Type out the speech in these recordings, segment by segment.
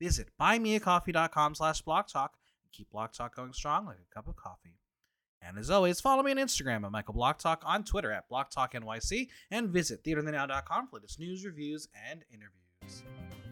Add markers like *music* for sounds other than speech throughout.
Visit buymeacoffee.com slash blocktalk and keep Block Talk going strong like a cup of coffee. And as always, follow me on Instagram at Michael Block Talk, on Twitter at Block Talk NYC, and visit theaterthenow.com for latest news, reviews, and interviews.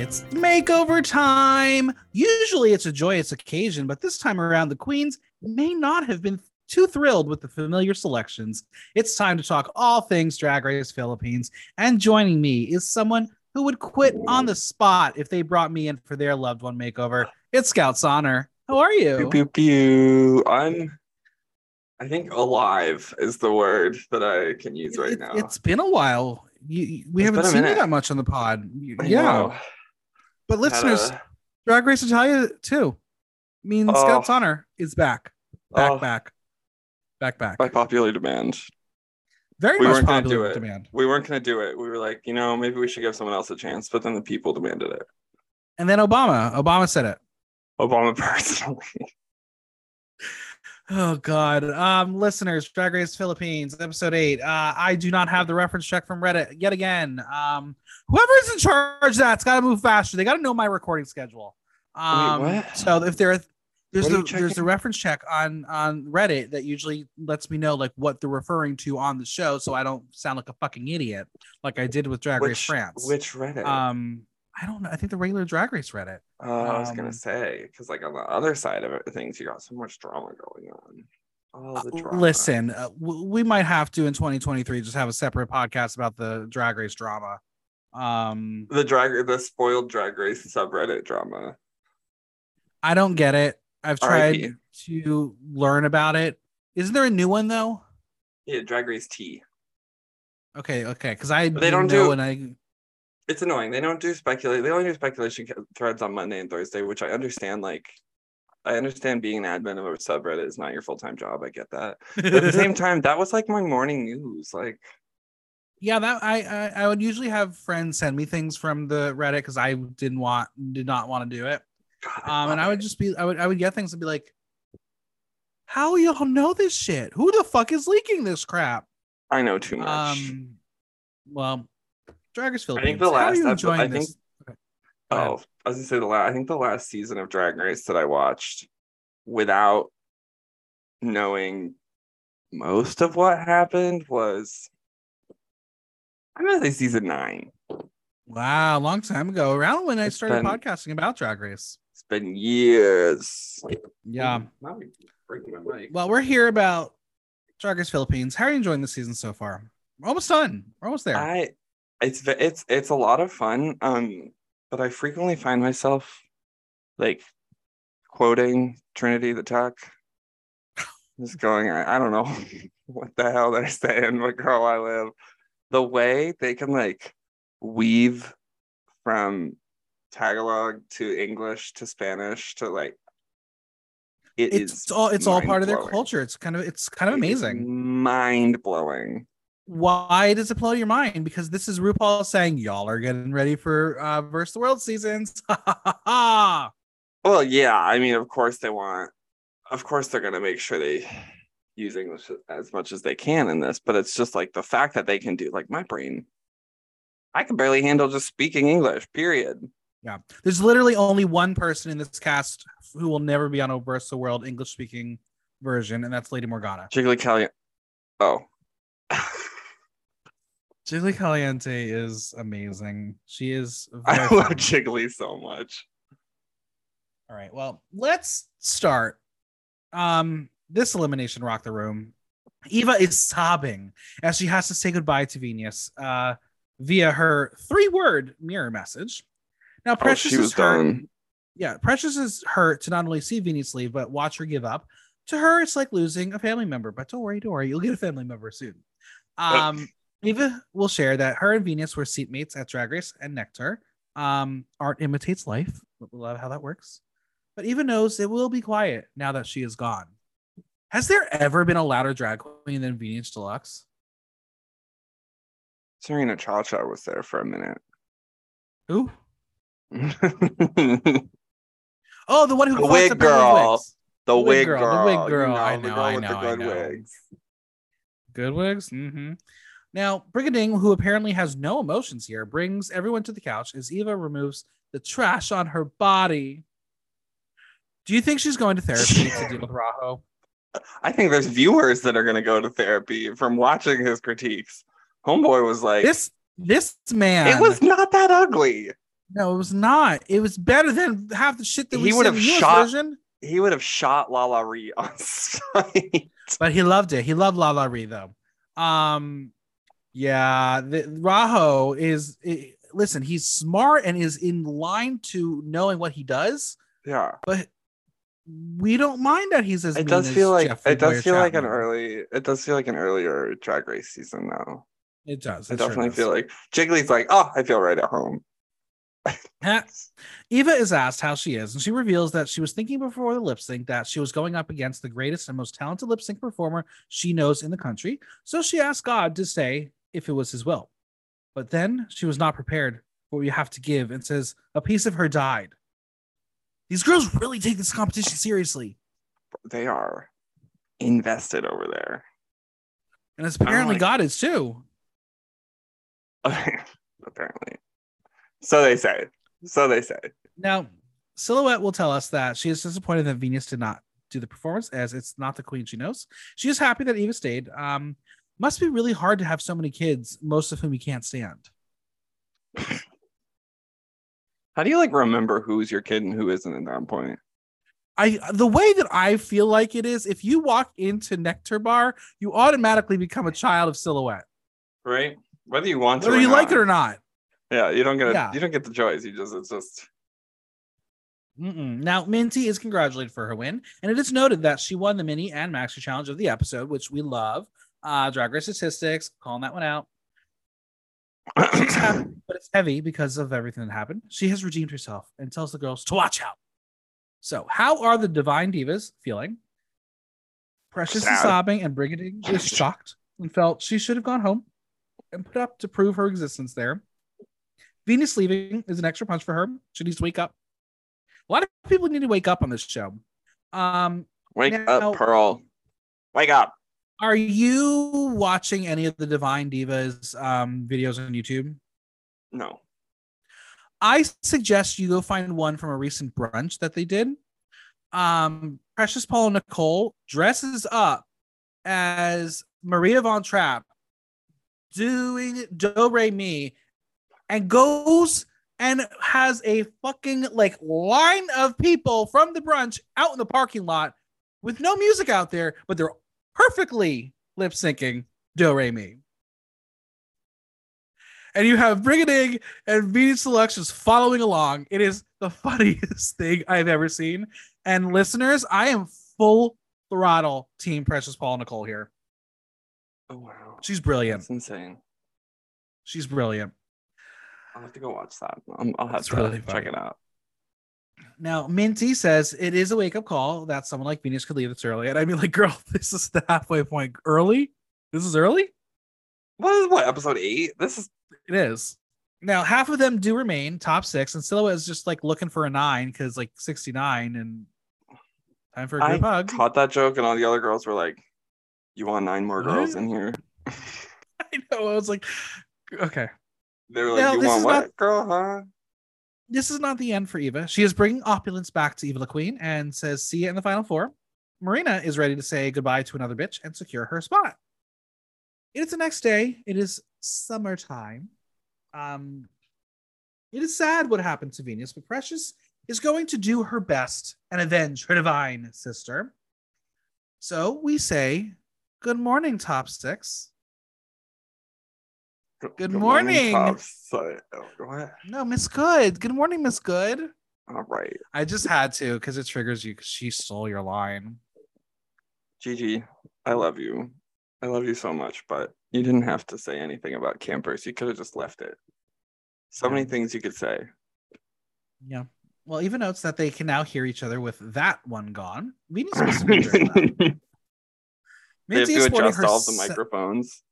It's makeover time. Usually it's a joyous occasion, but this time around, the queens may not have been too thrilled with the familiar selections. It's time to talk all things Drag Race Philippines. And joining me is someone who would quit on the spot if they brought me in for their loved one makeover. It's Scouts Honor. How are you? Pew pew pew. I'm. I think alive is the word that I can use right It- now. It's been a while. You, we It's haven't seen you that much on the pod. You- yeah, know. But listeners, a- Drag Race Italia too. means Oh. Scouts Honor is back, back, oh, back, back, back. by popular demand. Very we much weren't gonna popular do it. demand. We weren't going to do it. We were like, you know, maybe we should give someone else a chance. But then the people demanded it. And then Obama, Obama said it. Obama *laughs* personally. *laughs* Oh God, um, listeners, Drag Race Philippines, episode eight. Uh, I do not have the reference check from Reddit yet again. Um, whoever is in charge of that's got to move faster. They got to know my recording schedule. Um, what? so if there, there's the there's the reference check on on Reddit that usually lets me know like what they're referring to on the show, so I don't sound like a fucking idiot like I did with Drag Race France. which Reddit? um, I don't know. I think the regular Drag Race Reddit. Oh, I was um, gonna say because like on the other side of it, things, you got so much drama going on. All the Uh, drama. Listen, uh, w- we might have to in 2023 just have a separate podcast about the drag race drama. Um, the drag, the spoiled drag race subreddit drama. I don't get it. I've tried RIP. to learn about it. Isn't there a new one though? Yeah, drag race T. Okay, okay, because I But they don't know do- and I It's annoying. They don't do speculate. They only do speculation threads on Monday and Thursday, which I understand. Like, I understand being an admin of a subreddit is not your full time job. I get that. But at the same *laughs* time, that was like my morning news. Like, yeah, that I, I I would usually have friends send me things from the Reddit because I didn't want did not want to do it. Um, and I would just be I would I would get things and be like, how y'all know this shit? Who the fuck is leaking this crap? I know too much. Um, well, Drag Race I think the last episode- I this? think- Okay. Oh, I was gonna say the last. I think the last season of Drag Race that I watched without knowing most of what happened was. I'm gonna say season nine. Wow, a long time ago, around when I It's started been- podcasting about Drag Race. It's been years. Yeah. Now you're breaking my mic. Well, we're here about Drag Race Philippines. How are you enjoying the season so far? We're almost done. We're almost there. I it's it's it's a lot of fun. Um, but I frequently find myself like quoting Trinity the Tuck. Just going, I, I don't know *laughs* what the hell they're saying, but girl I live. The way they can like weave from Tagalog to English to Spanish to like it it's, all it's all part of their culture. It's kind of it's kind of It amazing. Mind blowing. Why does it blow your mind? Because this is RuPaul saying y'all are getting ready for uh versus the world seasons. *laughs* Well, yeah, I mean, of course they want, of course they're gonna make sure they use English as much as they can in this, but it's just like the fact that they can do like my brain. I can barely handle just speaking English, period. Yeah. There's literally only one person in this cast who will never be on a Versa World English speaking version, and that's Lady Morgana. Jiggly Kelly. Oh. *laughs* Jiggly Caliente is amazing. She is *laughs* I love. Jiggly so much. All right. Well, let's start. Um, this elimination rocked the room. Eva is sobbing as she has to say goodbye to Venus uh, via her three word mirror message. Now Oh, Precious she is hurt. done. Yeah, Precious is hurt to not only see Venus leave, but watch her give up. To her, it's like losing a family member. But don't worry, don't worry, you'll get a family member soon. Um, Eva will share that her and Venus were seatmates at Drag Race and Nectar. Um, art imitates life. Love how that works. But Eva knows it will be quiet now that she is gone. Has there ever been a louder drag queen than Venus Deluxe? Serena Cha Cha was there for a minute. Who? *laughs* Oh, the one who The wig girl. wigs. wig wig girl, girl. the wig you girl, I the know, girl I the know, I good know. wigs. Good wigs. Mm-hmm. Now, Brigiding, who apparently has no emotions here, brings everyone to the couch as Eva removes the trash on her body. Do you think she's going to therapy to deal with *laughs* Rajo? *laughs* I think there's viewers that are going to go to therapy from watching his critiques. Homeboy was like, This this man. it was not that ugly. no, it was not. It was better than half the shit that He we would have shot- version. He would have shot Lala Ri *laughs* on sight. But he loved it. He loved Lala Ri though. Um, yeah, the Rajo is. i- listen, he's smart and is in line to knowing what he does. yeah. but we don't mind that he's as It does as feel like Jeffrey it does feel like an early it does feel like an earlier drag race season though. It does. I It sure definitely does. feel like Jiggly's like, oh, I feel right at home. *laughs* Eva is asked how she is, and she reveals that she was thinking before the lip sync that she was going up against the greatest and most talented lip sync performer she knows in the country. So she asked God to say if it was his will. But then she was not prepared for what you have to give and says a piece of her died. These girls really take this competition seriously. They are invested over there. And it's apparently like- God is too. *laughs* Apparently. So they say. So they say. Now, Xilhouete will tell us that she is disappointed that Venus did not do the performance as it's not the queen she knows. She is happy that Eva stayed. Um, must be really hard to have so many kids, most of whom you can't stand. *laughs* How do you like remember who's your kid and who isn't at that point? I the way that I feel like it is, if you walk into Nectar Bar, you automatically become a child of Xilhouete, Right? Whether you want to whether or you like it or not. Yeah, you don't get a, Yeah. you don't get the choice. You just it's just Mm-mm. Now, Minty is congratulated for her win, and it is noted that she won the mini and maxi challenge of the episode, which we love. Uh, Drag Race statistics, calling that one out. She's happy, *clears throat* but it's heavy because of everything that happened. She has redeemed herself and tells the girls to watch out. So, how are the Divine Divas feeling? Precious is Sad. sobbing, and Brigiding *laughs* is shocked and felt she should have gone home and put up to prove her existence there. Venus leaving is an extra punch for her. She needs to wake up. A lot of people need to wake up on this show. Um, wake Now- up, Pearl. Wake up. Are you watching any of the Divine Divas um, videos on YouTube? No. I suggest you go find one from a recent brunch that they did. Um, Precious Paula Nicole dresses up as Maria Von Trapp doing Do Re Mi and goes and has a fucking like line of people from the brunch out in the parking lot with no music out there, but they're perfectly lip syncing Do Re Mi. And you have Brigiding and Venus Deluxe just following along. It is the *laughs* funniest thing I've ever seen. And listeners, I am full throttle Team Precious Paula Nicole here. Oh wow. She's brilliant. That's insane. She's brilliant. I'll have to go watch that. I'm, I'll have It's to really check funny. it out. Now, Minty says it is a wake up call that someone like Venus could leave this early. And I mean, like, *laughs* girl, this is the halfway point. Early? This is early? What is what episode eight? This is It is. Now, half of them do remain top six, and Xilhouete is just like looking for a nine because like 69 and time for a group hug. caught that joke, and all the other girls were like, "You want nine more girls What? in here?" *laughs* *laughs* I know. I was like, okay. They were like, Now, "You want what, not- girl? Huh?" This is not the end for Eva. She is bringing opulence back to Eva Le Queen and says, see you in the final four. Marina is ready to say goodbye to another bitch and secure her spot. It is the next day. It is summertime. Um, it is sad what happened to Venus, but Precious is going to do her best and avenge her divine sister. So we say, Good morning, top six. Good morning. Pops. So, oh, what? No, Miss Good. Good morning, Miss Good. All right, I just had to because it triggers you because she stole your line. Gigi, I love you. I love you so much, but you didn't have to say anything about campers. You could have just left it. So many things you could say. Yeah. Well, even notes that they can now hear each other with that one gone. We need to *laughs* they have to adjust all the microphones.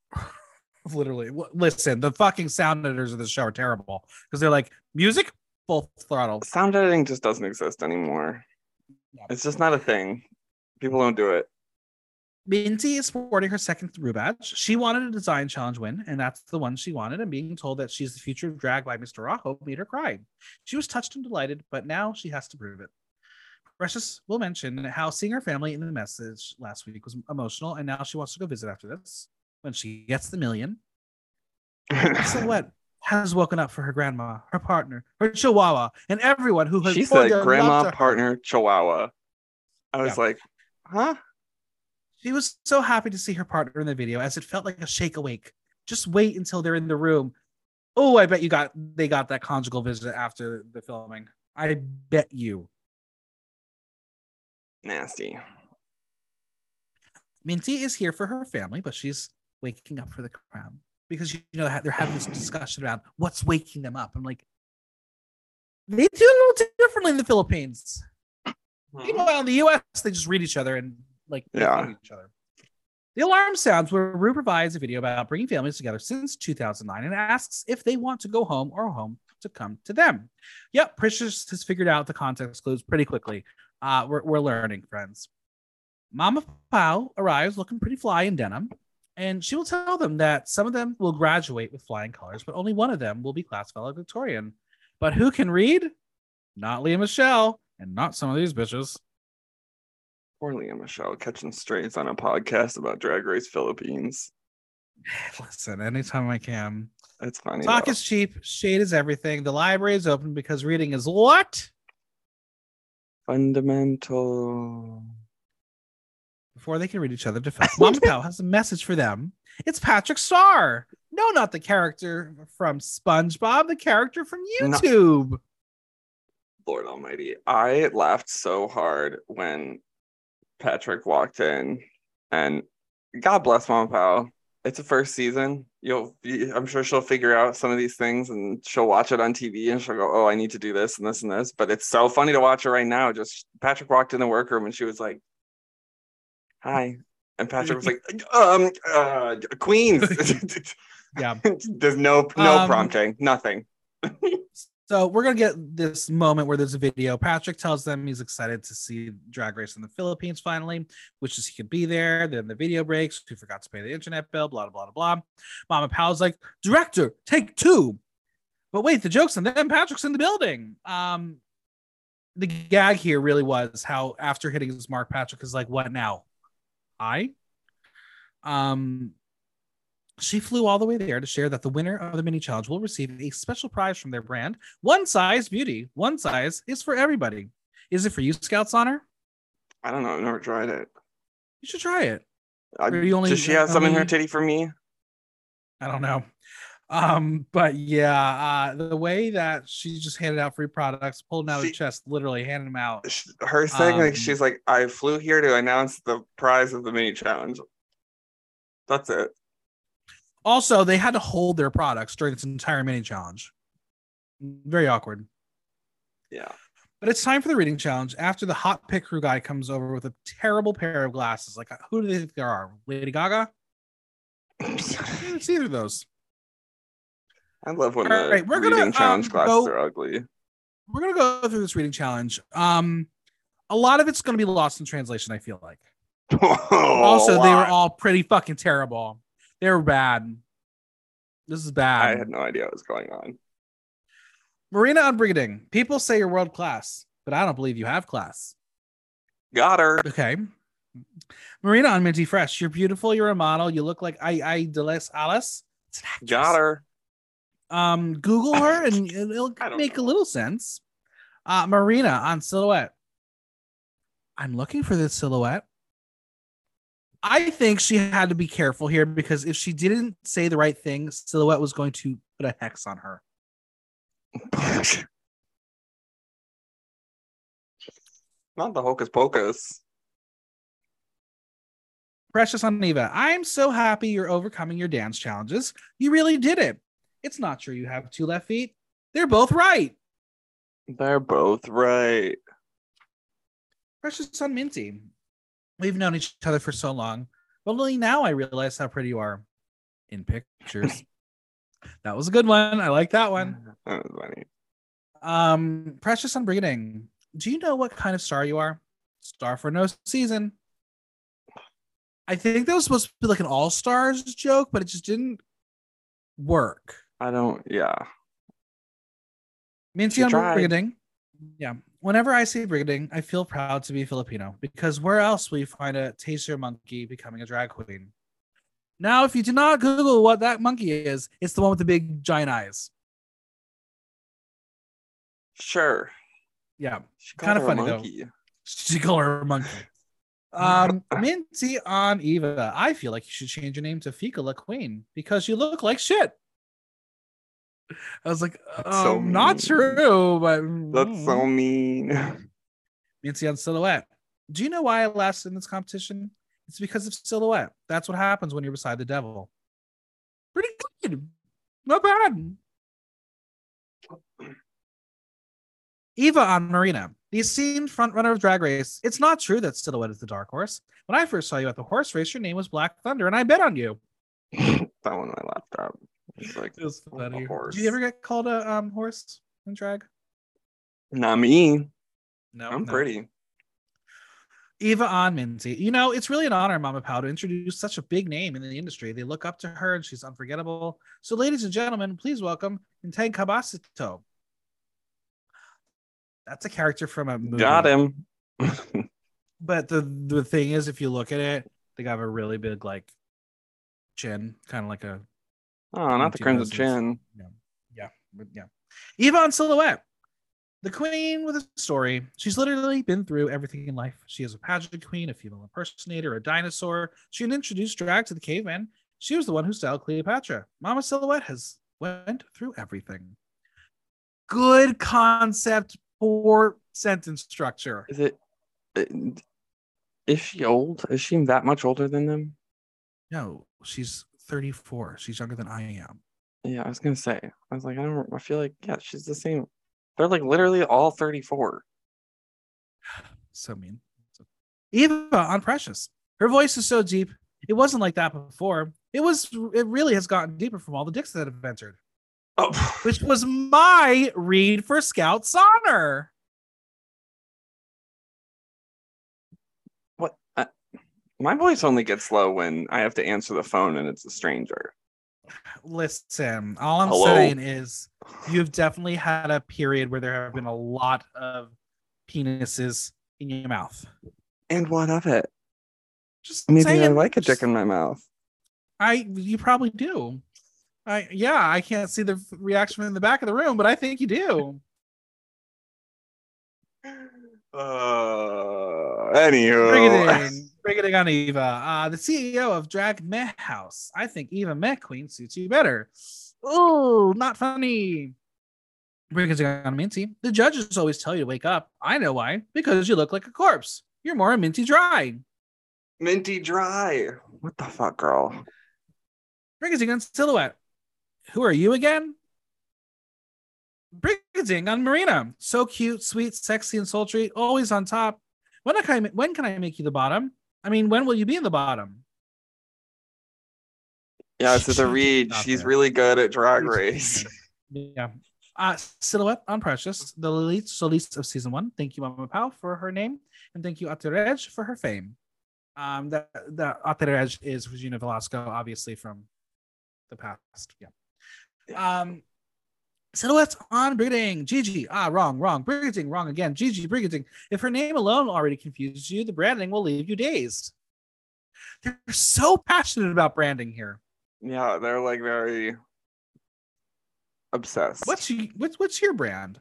Literally. Listen, the fucking sound editors of the show are terrible because they're like music full throttle. Sound editing just doesn't exist anymore. Yeah. It's just not a thing. People don't do it. Minty is sporting her second through badge. She wanted a design challenge win, and that's the one she wanted. And being told that she's the future of drag by Mr. Rajo made her cry. She was touched and delighted, but now she has to prove it. Precious will mention how seeing her family in the message last week was emotional, and now she wants to go visit after this. When she gets the million, *laughs* Xilhouete has woken up for her grandma, her partner, her chihuahua, and everyone who has she poured said grandma, partner, chihuahua. I was Yeah. like, huh? She was so happy to see her partner in the video as it felt like a shake awake. Just wait until they're in the room. Oh, I bet you got they got that conjugal visit after the filming. I bet you. Nasty. Minty is here for her family, but she's waking up for the crown because you know they're having this discussion about what's waking them up. I'm like, they do it a little differently in the Philippines. Meanwhile, in the U.S., they just read each other and like Yeah. each other. The alarm sounds where Ru provides a video about bringing families together since 2009 and asks if they want to go home or home to come to them. Yep, Precious has figured out the context clues pretty quickly. Uh, we're, we're learning, friends. Mama Pao arrives looking pretty fly in denim, and she will tell them that some of them will graduate with flying colors, but only one of them will be class valedictorian. But who can read? Not Lea Michele, and not some of these bitches. Poor Lea Michele catching strays on a podcast about Drag Race Philippines. *sighs* Listen, anytime I can. It's funny. Talk though. is cheap, shade is everything. The library is open because reading is what? fundamental. Before they can read each other, to defense. *laughs* Mama Pao has a message for them. It's Patrick Starr. No, not the character from SpongeBob, the character from No. YouTube. Lord Almighty. I laughed so hard when Patrick walked in, and God bless Mama Pao. It's a first season. You'll, you- I'm sure she'll figure out some of these things, and she'll watch it on TV, and she'll go, "Oh, I need to do this and this and this." But it's so funny to watch her right now. Just Patrick walked in the workroom, and she was like, "Hi," and Patrick was like, *laughs* "Um, uh, Queens." *laughs* Yeah. *laughs* There's no no Um, prompting, nothing. So we're gonna get this moment where there's a video. Patrick tells them he's excited to see Drag Race in the Philippines finally, which is he could be there. Then the video breaks. He forgot to pay the internet bill. Blah blah blah blah. Mama Pao's like, director, take two. But wait, the joke's on them. Patrick's in the building. Um, the gag here really was how after hitting his mark, Patrick is like, "What now?" I. Um, she flew all the way there to share that the winner of the mini challenge will receive a special prize from their brand. One size beauty. One size is for everybody. Is it for you, Scouts Honor? I don't know. I've never tried it. You should try it. I, only- does she have some in her titty for me? I don't know. Um, but yeah, uh, the way that she just handed out free products, pulled them out of She- the chest, literally handing them out. Her saying like Um, she's like, I flew here to announce the prize of the mini challenge. That's it. Also, they had to hold their products during this entire mini challenge. Very awkward. Yeah. But it's time for the reading challenge. After the hot pick crew guy comes over with a terrible pair of glasses, like who do they think there are? Lady Gaga? *laughs* It's either of those. I love when All the right, we're reading gonna, challenge um, glasses go- are ugly. We're gonna go through this reading challenge. Um, a lot of it's gonna be lost in translation. I feel like. *laughs* also, they were all pretty fucking terrible. They were bad. This is bad. I had no idea what was going on. Marina on brigiding. People say you're world class, but I don't believe you have class. Got her. Okay. Marina on Minty Fresh. You're beautiful. You're a model. You look like I I Delis Alice. Got her. Um, Google her *laughs* and it'll I make a little sense. Uh, Marina on xilhouete. I'm looking for this silhouette. I think she had to be careful here because if she didn't say the right thing, Xilhouete was going to put a hex on her. *laughs* Not the hocus pocus. Precious on Eva, I'm so happy you're overcoming your dance challenges. You really did it. It's not true you have two left feet. They're both right. They're both right. Precious on Minty, we've known each other for so long, but only now I realize how pretty you are in pictures. *laughs* that was a good one. I like that one. *laughs* That was funny. Um, Precious on Brigiding, do you know what kind of star you are? Star for no season. I think that was supposed to be like an all stars joke, but it just didn't work. I don't. Yeah. Minty She on tried. Brigiding. Yeah. Whenever I see Brigiding, I feel proud to be Filipino because where else will you find a tarsier monkey becoming a drag queen? Now, if you do not Google what that monkey is, it's the one with the big giant eyes. Sure. Yeah. Called her a funny, though. She call her a monkey. Um, *laughs* Minty on Eva. I feel like you should change your name to Fika La Queen because you look like shit. *laughs* I was like, oh, so um, not true, but That's so mean. Minty on Xilhouete. Do you know why I lasted in this competition? It's because of Xilhouete. That's what happens when you're beside the devil. Pretty good. Not bad. Eva on Marina. The esteemed frontrunner of Drag Race. It's not true that Xilhouete is the dark horse. When I first saw you at the horse race, your name was Black Thunder, and I bet on you. *laughs* that one I laughed at. It's like It was a funny. horse. Do you ever get called a um, horse in drag? not me. No. I'm no. pretty. Eva on Minty. You know, it's really an honor, Mama Pao, to introduce such a big name in the industry. They look up to her and she's unforgettable. So, ladies and gentlemen, please welcome Integ Kabasito. That's a character from a movie. Got him. *laughs* But the, the thing is, if you look at it, they got a really big, like, chin, kind of like a Oh, not the crimson 2000s. chin. yeah, yeah. Eva on Xilhouete, the queen with a story. She's literally been through everything in life. She is a pageant queen, a female impersonator, a dinosaur. She introduced drag to the caveman. She was the one who styled Cleopatra. Mama Xilhouete has went through everything. Good concept, poor sentence structure. Is it? uh, she old? Is she that much older than them? No, she's 34. She's younger than I am. Yeah, I was gonna say. I was like, I don't. I feel like yeah, she's the same. They're like literally all 34. *sighs* So mean. Eva on Precious. Her voice is so deep. It wasn't like that before. It was. It really has gotten deeper from all the dicks that have entered, Oh, *laughs* which was my read for Scouts Honor. what? Uh, my voice only gets low when I have to answer the phone and it's a stranger. Listen, all I'm Hello? saying is you've definitely had a period where there have been a lot of penises in your mouth. And what of it? Just Maybe I like a just- dick in my mouth. I you probably do. I yeah, I can't see the reaction in the back of the room, but I think you do. *laughs* Uh, Bring it anywho, *laughs* in. Brigiding on Eva. Uh, the CEO of Drag Meh House. I think Eva Meh Queen suits you better. Oh, not funny. Brigiding on Minty. The judges always tell you to wake up. I know why. Because you look like a corpse. You're more a minty dry. minty dry. What the fuck, girl? Brigiding on Xilhouete. Who are you again? Brigiding on Marina. So cute, sweet, sexy, and sultry. Always on top. When can I when can I make you the bottom? I mean, when will you be in the bottom? Yeah, it's a read. She's there. really good at drag race. Yeah. Uh, Xilhouete on Precious, the soliste of season one. Thank you, Mama Pao, for her name, and thank you, Aterej, for her fame. Um, the the Aterej is Regine Velasquez, obviously from the past. Yeah. Um, Xilhouete on Brigiding. Gigi. Ah, wrong, wrong. Brigiding, wrong again. Gigi Brigiding. If her name alone already confused you, the branding will leave you dazed. They're so passionate about branding here. Yeah, they're like very obsessed. What's you, what's what's your brand?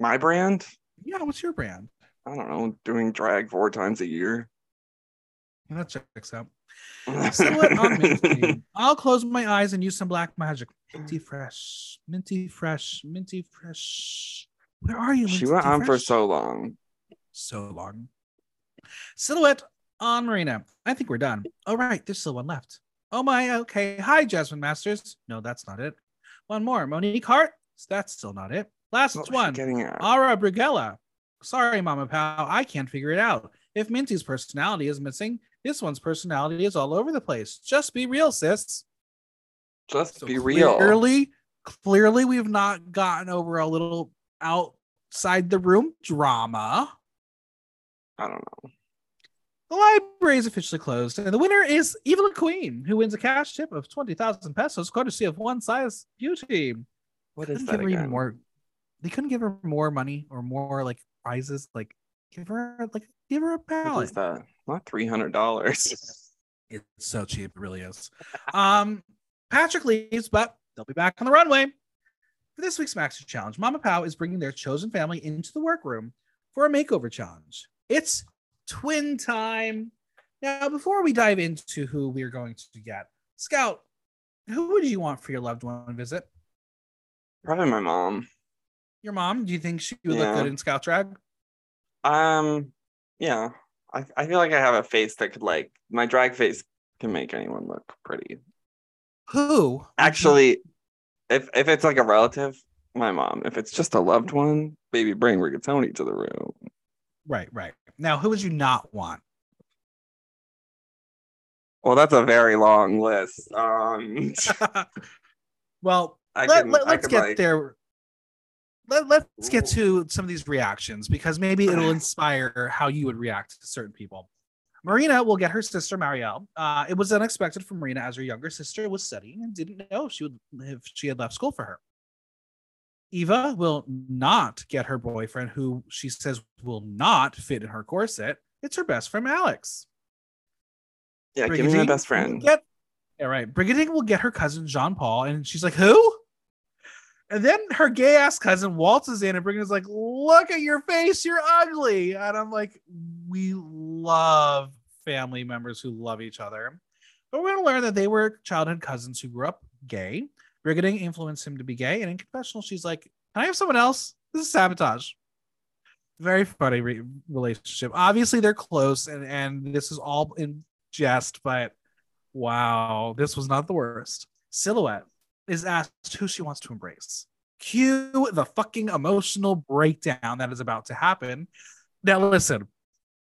my brand? Yeah, what's your brand? I don't know, doing drag four times a year. That checks out. Xilhouete on Minty. *laughs* I'll close my eyes and use some black magic. Minty fresh, minty fresh, minty fresh. Where are you? she Minty went on for so long. so long. Xilhouete on Marina. I think we're done. All right, there's still one left. Oh my, okay. Hi, Jasmine Masters. No, that's not it. One more. Monique Heart. That's still not it. Last What one. Ara Brigella. Sorry, Mama Pao. I can't figure it out. If Minty's personality is missing, this one's personality is all over the place. Just be real, sis. Just So be real. Clearly, clearly, we've not gotten over a little outside the room drama. I don't know. The library is officially closed, and the winner is Eva Le Queen, who wins a cash tip of 20,000 pesos, courtesy of One Size Beauty. What is Couldn't that give her even again? more. They couldn't give her more money or more like prizes. Like give her like give her a What palette. is that? Not three hundred dollars. *laughs* It's so cheap, it really is. Um, Patrick leaves, but they'll be back on the runway. For this week's Master Challenge, Mama Pao is bringing their chosen family into the workroom for a makeover challenge. It's twin time. Now, before we dive into who we're going to get, Scout, who would you want for your loved one visit? Probably my mom. Your mom? Do you think she would Yeah. look good in Scout drag? Um, yeah. I, I feel like I have a face that could like my drag face can make anyone look pretty. Who? Actually, if if it's like a relative, my mom. If it's just a loved one, baby, bring Rigatoni to the room. right, right. Now, who would you not want? Well, that's a very long list. Um, *laughs* well, I let, can, let, I us get like, there. Let, let's get to some of these reactions because maybe it'll *clears throat* inspire how you would react to certain people. Marina will get her sister Marielle. Uh, it was unexpected for Marina as her younger sister was studying and didn't know if she would if she had left school for her. Eva will not get her boyfriend, who she says will not fit in her corset. It's her best friend Alex. Yeah, give me my best friend. Get, yeah, right. Brigiding will get her cousin Jean Paul, and she's like, "Who?" And then her gay ass cousin waltzes in, and Brigiding's like, "Look at your face, you're ugly." And I'm like, "We love family members who love each other." But we're gonna learn that they were childhood cousins who grew up gay. Brigiding influenced him to be gay, and in confessional, she's like, "Can I have someone else? This is sabotage." Very funny re- relationship. Obviously, they're close, and and this is all in jest, but wow, this was not the worst. Xilhouete is asked who she wants to embrace. Cue the fucking emotional breakdown that is about to happen. Now, listen,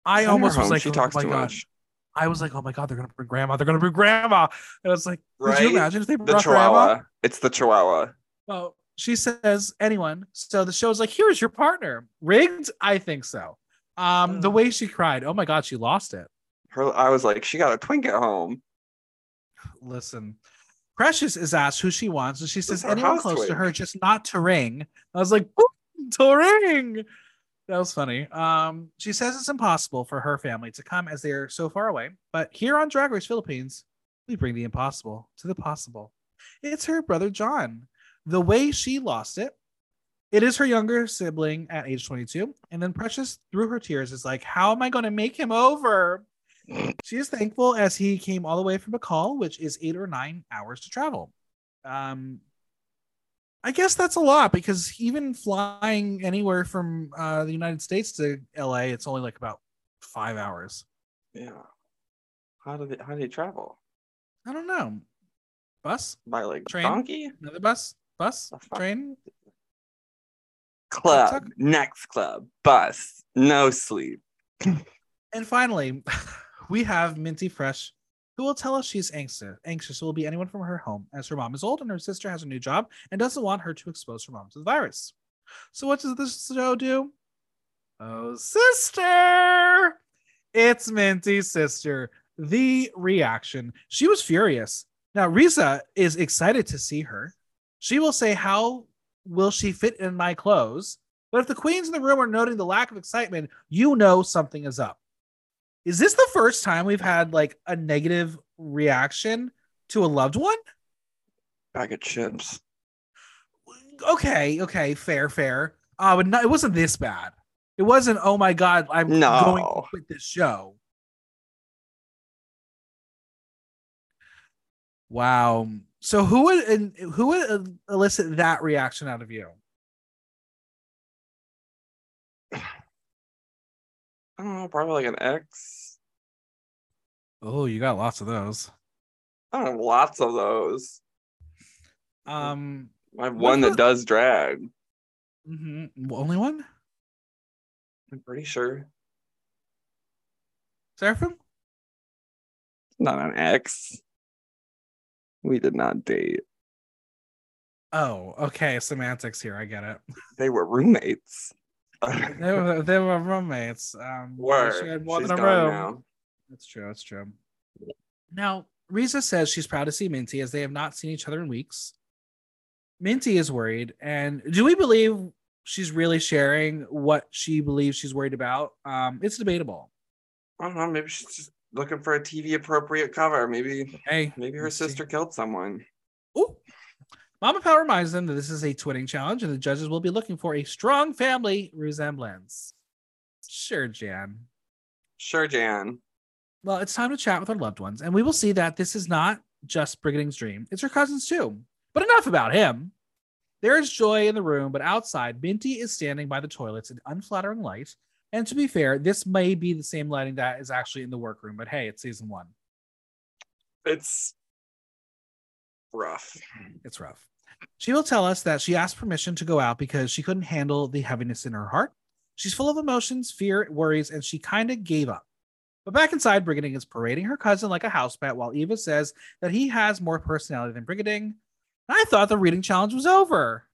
I Send almost was like, she oh talks my too God. much. I was like, oh my God, they're to bring grandma. They're to bring grandma. And I was like, could Right? you imagine if they The brought grandma? Chihuahua. It's the Chihuahua. Well, she says anyone. So the show's like, here's your partner. Rigged? I think so. Um, the way she cried, oh my God, she lost it. Her, I was like, she got a twink at home. *sighs* listen. Precious is asked who she wants, and she says anyone close to her, just not to ring. I was like, to ring. That was funny. Um, she says it's impossible for her family to come as they are so far away. But here on Drag Race Philippines, we bring the impossible to the possible. It's her brother John. The way she lost it, it is her younger sibling at age 22. And then Precious, through her tears, is like, How am I going to make him over? She is thankful as he came all the way from Bicol, which is eight or nine hours to travel. Um, I guess that's a lot because even flying anywhere from uh, the United States to LA, it's only like about five hours. Yeah. How did it, how did he travel? I don't know. Bus, By like Train? donkey? another bus, bus, train. Club. Next club. Bus. No sleep. And finally, *laughs* we have Minty Fresh, who will tell us she's anxious. Anxious will be anyone from her home, as her mom is old and her sister has a new job and doesn't want her to expose her mom to the virus. So, what does this show do? Oh, sister! It's Minty's sister. The reaction. She was furious. Now, Risa is excited to see her. She will say, How will she fit in my clothes? But if the queens in the room are noting the lack of excitement, you know something is up. Is this the first time we've had like a negative reaction to a loved one? Bag of chips. Okay, okay, fair, fair. Uh, but no, it wasn't this bad. It wasn't. Oh my god, I'm no. going to quit this show. Wow. So who would who would elicit that reaction out of you? Don't know, probably like an X. Oh, you got lots of those. I don't have lots of those. Um, I have one that about- does drag. mhm. only one. I'm pretty sure. Seraphim. Not an X. We did not date. Oh, okay. Semantics here. I get it. They were roommates. They were they were roommates. Um, she had more She's than a room. now. That's true. That's true. Now, Risa says she's proud to see Minty as they have not seen each other in weeks. Minty is worried, and do we believe she's really sharing what she believes she's worried about? Um, it's debatable. I don't know. Maybe she's just looking for a TV appropriate cover. Maybe Hey, maybe her let's see. sister killed someone. Ooh. Mama Power reminds them that this is a twinning challenge, and the judges will be looking for a strong family resemblance. Sure, Jan. Sure, Jan. Well, it's time to chat with our loved ones, and we will see that this is not just Brigiding's dream. It's her cousins too. But enough about him. There is joy in the room, but outside, Minty is standing by the toilets in unflattering light. And to be fair, this may be the same lighting that is actually in the workroom, but hey, it's season one. It's rough. It's rough. She will tell us that she asked permission to go out because she couldn't handle the heaviness in her heart. She's full of emotions, fear, worries, and she kind of gave up. But back inside, Brigiding is parading her cousin like a house pet while Eva says that he has more personality than Brigiding. I thought the reading challenge was over.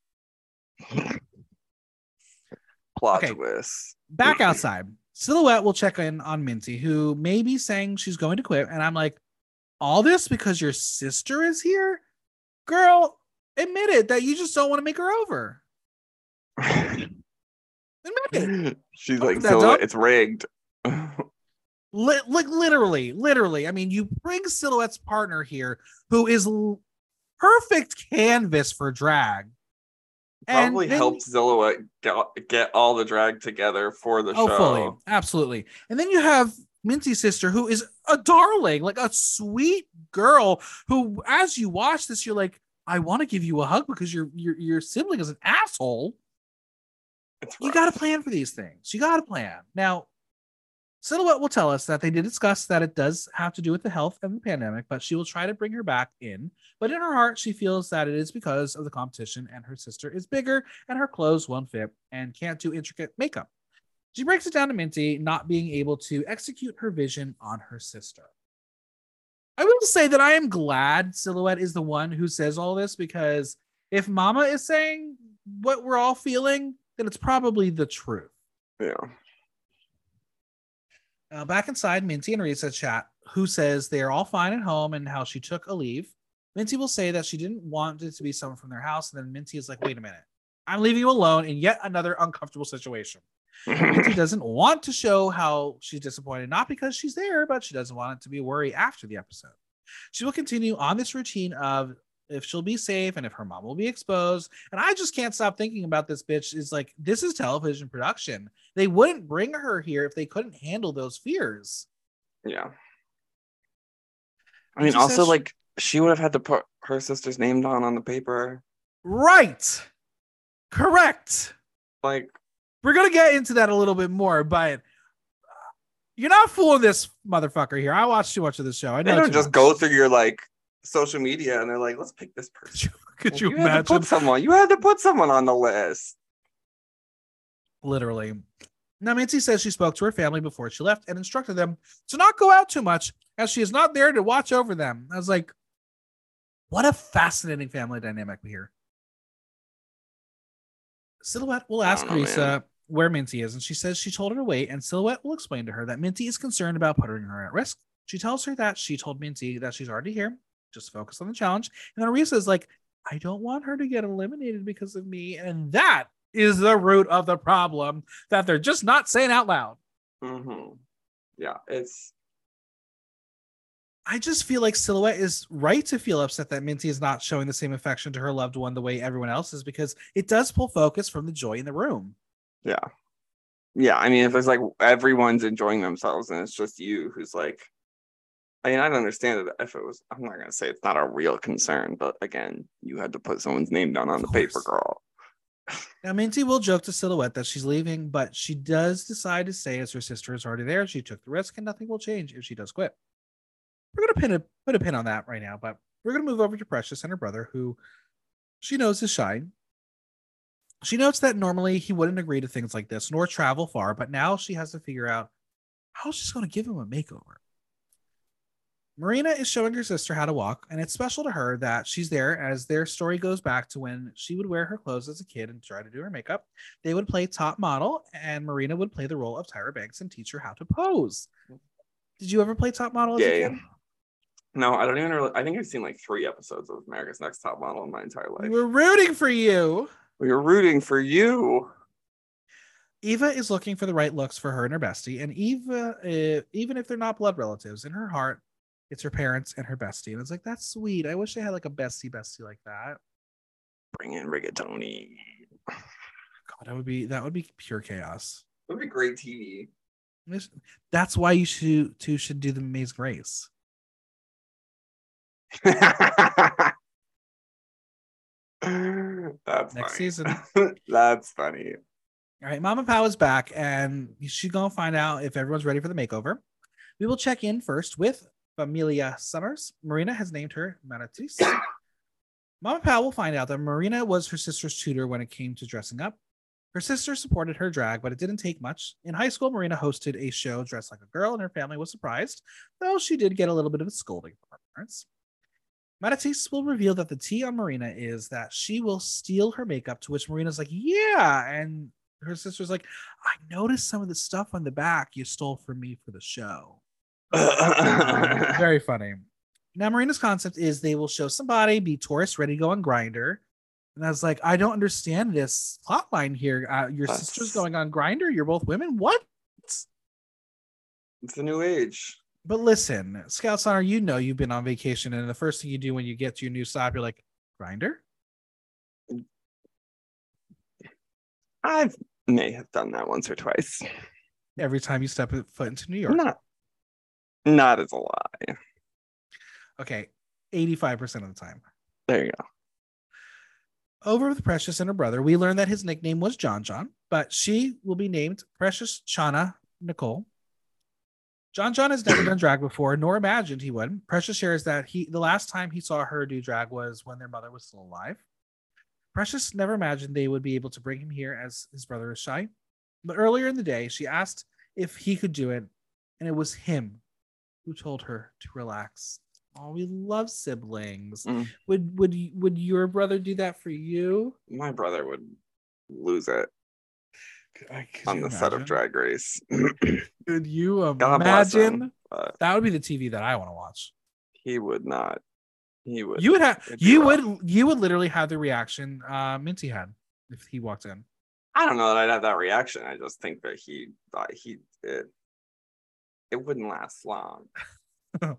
Plot Okay. twist. Back *laughs* outside, Xilhouete will check in on Minty, who may be saying she's going to quit. And I'm like, all this because your sister is here? Girl, admit it that you just don't want to make her over. Admit it. *laughs* She's like, so it's rigged. *laughs* Li- like literally, literally. I mean, you bring Xilhouete's partner here, who is l- perfect canvas for drag. And Probably then- helped Zillow get, get all the drag together for the Oh, show. fully, absolutely. And then you have Minty's sister, who is a darling, like a sweet girl. Who, as you watch this, you're like, I want to give you a hug because your your your sibling is an asshole. It's you got to plan for these things. You got to plan. Now, Xilhouete will tell us that they did discuss that it does have to do with the health and the pandemic, but she will try to bring her back in. But in her heart, she feels that it is because of the competition and her sister is bigger and her clothes won't fit and can't do intricate makeup. She breaks it down to Minty not being able to execute her vision on her sister. I will say that I am glad Xilhouete is the one who says all this because if Mama is saying what we're all feeling, then it's probably the truth. Yeah. Uh, back inside, Minty and Risa chat, who says they are all fine at home and how she took a leave. Minty will say that she didn't want it to be someone from their house. And then Minty is like, wait a minute. I'm leaving you alone in yet another uncomfortable situation. Minty *laughs* doesn't want to show how she's disappointed, not because she's there, but she doesn't want it to be a worry after the episode. She will continue on this routine of if she'll be safe and if her mom will be exposed. And I just can't stop thinking about this bitch. Is like, this is television production. They wouldn't bring her here if they couldn't handle those fears. yeah. I mean, also, she- like, she would have had to put her sister's name down on the paper. Right. Correct. Like, We're going to get into that a little bit more, but uh, you're not fooling this motherfucker here. I watched too much of this show. I they don't just much. go through your like social media and they're like, let's pick this *laughs* person. Could you to imagine? put someone? You had to put someone on the list. literally. Now, Minty says she spoke to her family before she left and instructed them to not go out too much as she is not there to watch over them. I was like, what a fascinating family dynamic we here. Xilhouete will ask know, Risa. Where Minty is, and she says she told her to wait, and Xilhouete will explain to her that Minty is concerned about putting her at risk. She tells her that she told Minty that she's already here, just focus on the challenge. And then Risa is like, I don't want her to get eliminated because of me. And that is the root of the problem that they're just not saying out loud. hmm Yeah, it's I just feel like Xilhouete is right to feel upset that Minty is not showing the same affection to her loved one the way everyone else is because it does pull focus from the joy in the room. Yeah. Yeah, I mean, if it's like everyone's enjoying themselves and it's just you who's like, I mean, I'd understand it if it was. I'm not gonna say it's not a real concern, but again, you had to put someone's name down on the paper, girl. Now, Minty will joke to Xilhouete that she's leaving, but she does decide to say, as her sister is already there. She took the risk, and nothing will change if she does quit. We're gonna pin a put a pin on that right now, but we're gonna move over to Precious and her brother, who she knows is shy. She notes that normally he wouldn't agree to things like this nor travel far, but now she has to figure out how she's going to give him a makeover. Marina is showing her sister how to walk, and it's special to her that she's there as their story goes back to when she would wear her clothes as a kid and try to do her makeup. They would play top model, and Marina would play the role of Tyra Banks and teach her how to pose. Did you ever play top model as Yeah, a yeah. No, I don't even. Really, I think I've seen like three episodes of America's Next Top Model in my entire life. We're rooting for you. We were rooting for you. Eva is looking for the right looks for her and her bestie, and Eva, uh, even if they're not blood relatives, in her heart, it's her parents and her bestie, and it's like that's sweet. I wish I had like a bestie bestie like that. Bring in rigatoni. God, that would be that would be pure chaos. It would be great TV. That's why you should two should do the Maze Grace. *laughs* That's Next funny. season. *laughs* That's funny. All right, Mama Pao is back, and she's gonna find out if everyone's ready for the makeover. We will check in first with Familia Summers. Marina has named her Manatis. *coughs* Mama Pao will find out that Marina was her sister's tutor when it came to dressing up. Her sister supported her drag, but it didn't take much. In high school, Marina hosted a show dressed like a girl, and her family was surprised, though she did get a little bit of a scolding from her parents. Manatis will reveal that the tea on Marina is that she will steal her makeup, to which Marina's like, Yeah. And her sister's like, I noticed some of the stuff on the back you stole from me for the show. Very *laughs* funny. Now, Marina's concept is they will show somebody, be tourist, ready to go on Grindr. And I was like, I don't understand this plot line here. Uh, your That's- sister's going on Grindr. You're both women. What? it's a new age. But listen, Scouts Honor, you know you've been on vacation, and the first thing you do when you get to your new stop, you're like, Grindr? I may have done that once or twice. Every time you step foot into New York. Not, not as a lie. Okay, 85% of the time. There you go. Over with Precious and her brother, we learn that his nickname was John John, but she will be named Precious Chana Nicole. John John has never done drag before, nor imagined he would. Precious shares that he the last time he saw her do drag was when their mother was still alive. Precious never imagined they would be able to bring him here as his brother is shy. But earlier in the day, she asked if he could do it, and it was him who told her to relax. Oh, we love siblings. Mm. Would would would your brother do that for you? My brother would lose it I- on the set of? Drag Race. *clears throat* Could you bless him, imagine? That would be the TV that I want to watch. he would not. He would. You would have you rough. would you would literally have the reaction uh Minty had if he walked in. I don't know that I'd have that reaction. I just think that he thought he it, it wouldn't last long. *laughs*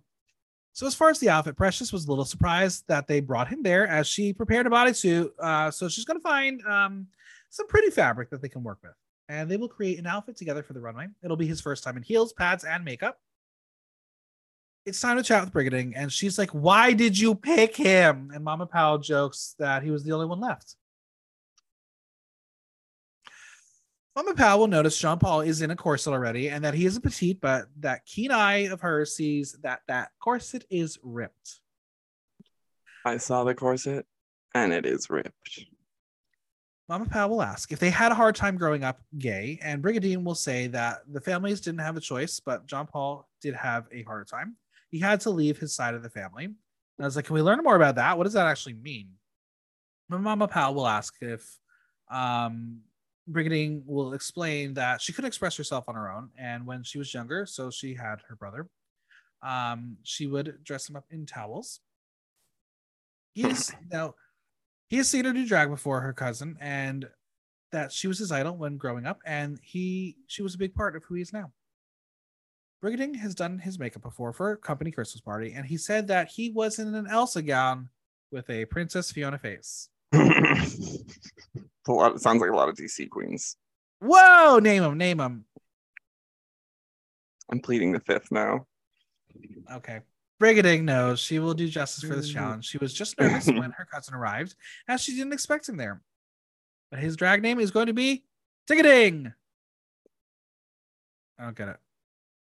So as far as the outfit, Precious was a little surprised that they brought him there as she prepared a bodysuit. Uh, so she's gonna find um, some pretty fabric that they can work with, and they will create an outfit together for the runway. It'll be his first time in heels, pads, and makeup. It's time to chat with Brigiding, and she's like, "Why did you pick him?" And Mama Pao jokes that he was the only one left. Mama Pao will notice Jean Paul is in a corset already and that he is a petite, but that keen eye of hers sees that that corset is ripped. I saw the corset and it is ripped. Mama Pao will ask if they had a hard time growing up gay, and Brigiding will say that the families didn't have a choice, but John Paul did have a harder time. He had to leave his side of the family. And I was like, can we learn more about that? What does that actually mean? But Mama Pao will ask if um, Brigiding will explain that she couldn't express herself on her own, and when she was younger, so she had her brother. Um, she would dress him up in towels. He's now he has seen her do drag before her cousin, and that she was his idol when growing up, and he she was a big part of who he is now. Brigiding has done his makeup before for a company Christmas party, and he said that he was in an Elsa gown with a Princess Fiona face. a lot. It sounds like a lot of DC queens. Whoa! Name him, name him. I'm pleading the fifth now. Okay. Brigiding knows she will do justice for this mm-hmm. challenge. She was just *clears throat* nervous when her cousin arrived, as she didn't expect him there. But his drag name is going to be Ticketing. I don't get it.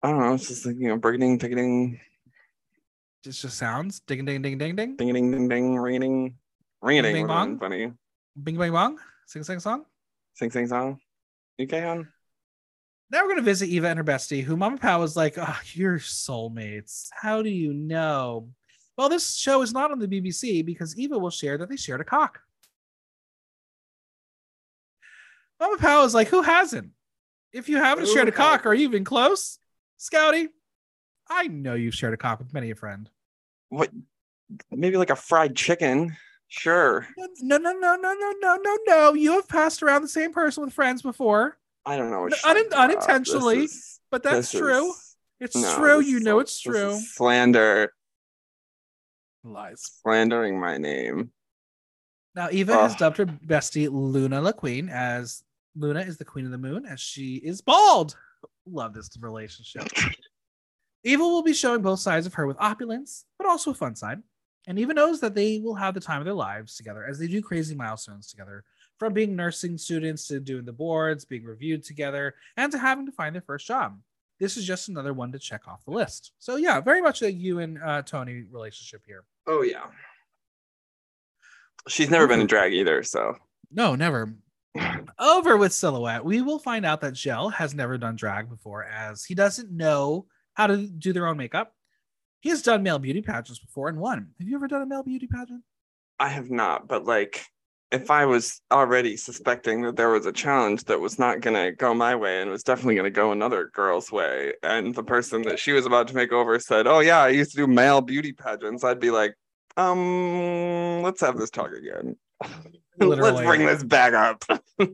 I don't know. I was just thinking of brigiding, ticketing, It just sounds ding ding ding ding ding. ding ding ding ding, ringing, ringing. Bing, Bing bong? Funny. Bing bang bong. Sing sing song. Sing sing song. UK on. Now we're gonna visit Eva and her bestie, who Mama Pao was like, "Oh, you're soulmates. How do you know?" Well, this show is not on the BBC because Eva will share that they shared a cock. Mama Pao is like, "Who hasn't? If you haven't Who shared a cock, are you even close, Scouty? I know you've shared a cock with many a friend. What? Maybe like a fried chicken. Sure. No, no, no, no, no, no, no, no. You have passed around the same person with friends before, I don't know. What you're unin- talking about. unintentionally, is- but that's true. is- It's no, true. You know it's true. slander. Lies. Slandering my name. Now, Eva has Ugh. dubbed her bestie Luna La Queen as Luna is the queen of the moon as she is bald. Love this relationship. *laughs* Eva will be showing both sides of her with opulence, but also a fun side. And Eva knows that they will have the time of their lives together as they do crazy milestones together, from being nursing students to doing the boards, being reviewed together, and to having to find their first job. This is just another one to check off the list. So, yeah, very much a you and uh, Tony relationship here. Oh yeah. She's never been in drag either, so No, never. *laughs* Over with Xilhouete, we will find out that Gel has never done drag before, as he doesn't know how to do their own makeup. He has done male beauty pageants before and won. Have you ever done a male beauty pageant? I have not, but like if I was already suspecting that there was a challenge that was not gonna go my way and was definitely gonna go another girl's way, and the person that she was about to make over said, Oh yeah, I used to do male beauty pageants, I'd be like, um, let's have this talk again. *laughs* let's bring this back up. *laughs*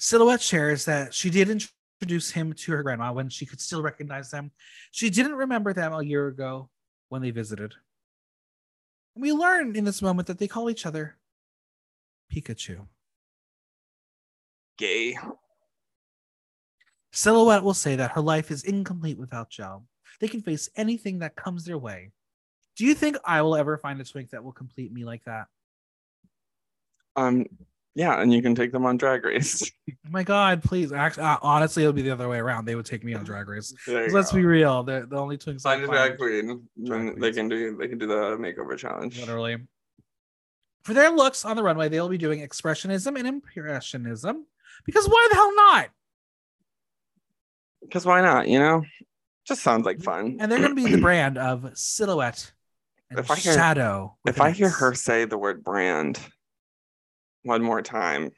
Xilhouete shares that she did introduce him to her grandma when she could still recognize them. She didn't remember them a year ago when they visited. We learn in this moment that they call each other Pikachu. Gay. Xilhouete will say that her life is incomplete without Joe. They can face anything that comes their way. Do you think I will ever find a twink that will complete me like that? Um, yeah, and you can take them on drag race. Oh *laughs* my God, please. Actually, uh, honestly, it would be the other way around. They would take me on Drag Race. Let's be real. They're the only twinks. Find a drag queen. Drag they can do they can do the makeover challenge. literally. For their looks on the runway, they'll be doing expressionism and impressionism. Because why the hell not? Because why not? You know, just sounds like fun. And they're going to be the *clears throat* brand of xilhouete and If I hear- shadow. if I hear her say the word brand one more time,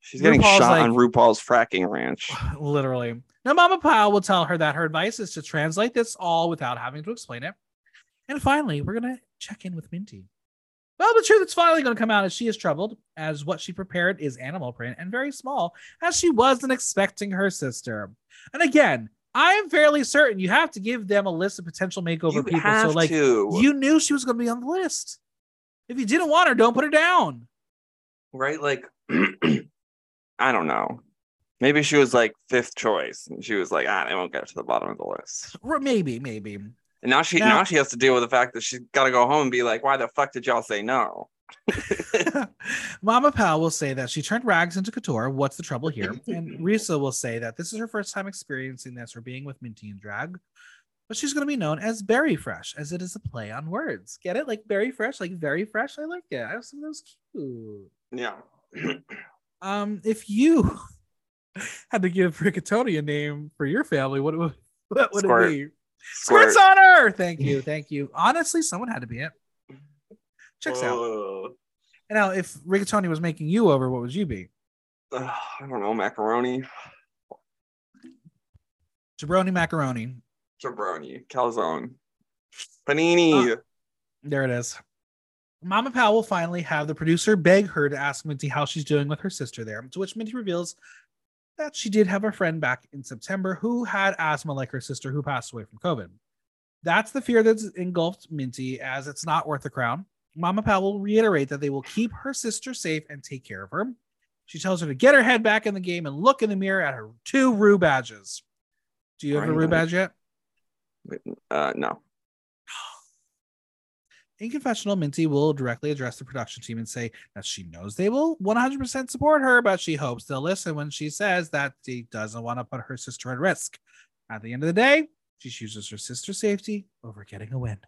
she's getting RuPaul's shot like- on RuPaul's fracking ranch. *sighs* literally. Now, Mama Pao will tell her that her advice is to translate this all without having to explain it. And finally, we're going to check in with Minty. Well, the truth is finally going to come out as she is troubled, as what she prepared is animal print and very small, as she wasn't expecting her sister. And again, I am fairly certain you have to give them a list of potential makeover You people. So, like, to, you knew she was going to be on the list. If you didn't want her, don't put her down. right? Like, *clears throat* I don't know. Maybe she was like fifth choice, and she was like, ah, they won't get to the bottom of the list. Or maybe, maybe. And now she Now- now she has to deal with the fact that she's got to go home and be like, why the fuck did y'all say no? *laughs* Mama Pao will say that she turned rags into couture. What's the trouble here? And *laughs* Risa will say that this is her first time experiencing this or being with Minty and drag. But she's going to be known as Berry Fresh, as it is a play on words. Get it? Like Berry Fresh, like very fresh. I like it. I was that was cute. Yeah. *clears throat* Um, if you *laughs* had to give Rigatoni a name for your family, what would what would Squirt. it be? Squirt. Squirts on her. Thank you, thank you. Honestly, someone had to be it. Checks out. Ugh. Now, if Rigatoni was making you over, what would you be? Ugh, I don't know, macaroni, Jabroni macaroni. jabroni, calzone, panini. Uh, There it is. Mama Pao will finally have the producer beg her to ask Minty how she's doing with her sister there, to which Minty reveals that she did have a friend back in September who had asthma like her sister who passed away from COVID. That's the fear that's engulfed Minty, as it's not worth the crown. Mama Pao will reiterate that they will keep her sister safe and take care of her. She tells her to get her head back in the game and look in the mirror at her two Ru badges. Do you have a Ru badge yet? Uh, no. In confessional, Minty will directly address the production team and say that she knows they will 100% support her, but she hopes they'll listen when she says that she doesn't want to put her sister at risk. At the end of the day, she chooses her sister's safety over getting a win.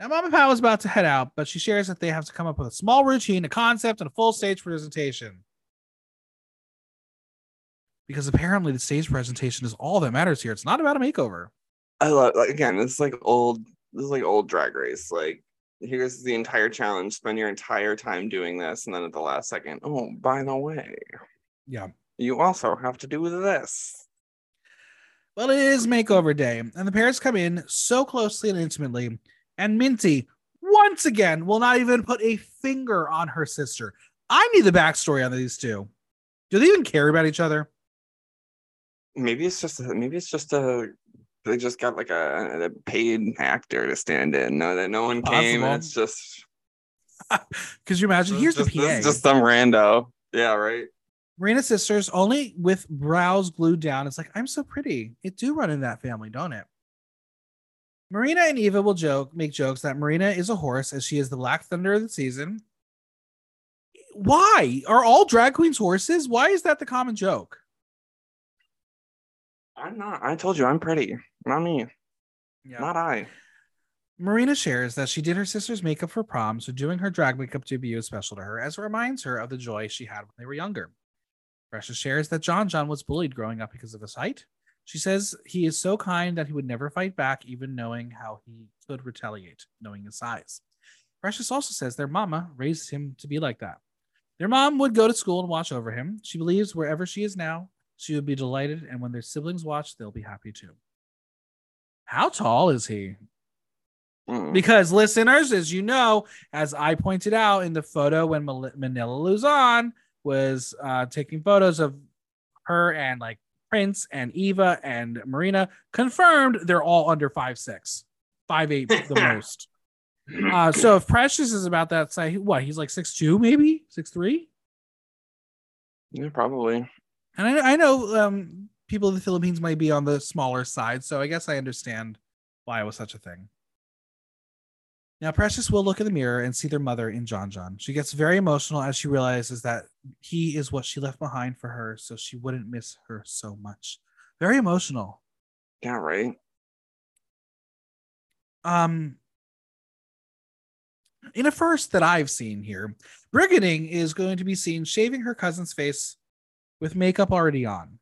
Now, Mama Pao is about to head out, but she shares that they have to come up with a small routine, a concept, and a full stage presentation. Because apparently, the stage presentation is all that matters here. It's not about a makeover. I love like again, is like old this is like old drag race. Like here's the entire challenge. Spend your entire time doing this, and then at the last second, oh, by the way, Yeah. you also have to do this. Well, it is makeover day, and the parents come in so closely and intimately, and Minty, once again, will not even put a finger on her sister. I need the backstory on these two. Do they even care about each other? Maybe it's just a, maybe it's just a they just got like a, a paid actor to stand in. No, that no one came. Possible. It's just *laughs* Because you imagine, here's just, the PA. just some rando. Yeah, right. Marina's sisters, only with brows glued down. It's like, I'm so pretty. It do run in that family, don't it? Marina and Eva will joke, make jokes that Marina is a horse as she is the Black Thunder of the season. Why are all drag queens horses? Why is that the common joke? I'm not. I told you I'm pretty. Not me. Yeah. Not I. Marina shares that she did her sister's makeup for prom, so doing her drag makeup debut is special to her as it reminds her of the joy she had when they were younger. Precious shares that John John was bullied growing up because of his height. She says he is so kind that he would never fight back, even knowing how he could retaliate, knowing his size. Precious also says their mama raised him to be like that. Their mom would go to school and watch over him. She believes wherever she is now, she would be delighted, and when their siblings watch, they'll be happy too. How tall is he? Mm. Because listeners, as you know, as I pointed out in the photo when Manila Luzon was uh, taking photos of her and like Prince and Eva and Marina, confirmed they're all under five six, five eight the *laughs* most. Uh, so if Precious is about that size, what he's like six two, maybe six three. yeah, probably. And I, I know um, people in the Philippines might be on the smaller side, so I guess I understand why it was such a thing. Now, Precious will look in the mirror and see their mother in John John. She gets very emotional as she realizes that he is what she left behind for her, so she wouldn't miss her so much. Very emotional. Yeah, right. Um, in a first that I've seen here, Brigiding is going to be seen shaving her cousin's face with makeup already on.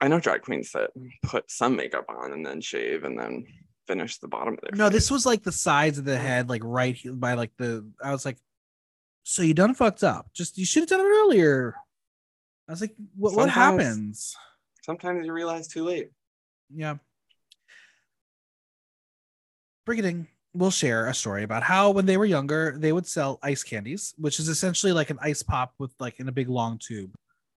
I know drag queens that put some makeup on and then shave and then finish the bottom of their No, face. this was like the sides of the head, like right by like the. I was like, so you done fucked up. Just you should have done it earlier. I was like, what? What happens? Sometimes you realize too late. Yeah. Brigiding will share a story about how when they were younger, they would sell ice candies, which is essentially like an ice pop with like in a big long tube.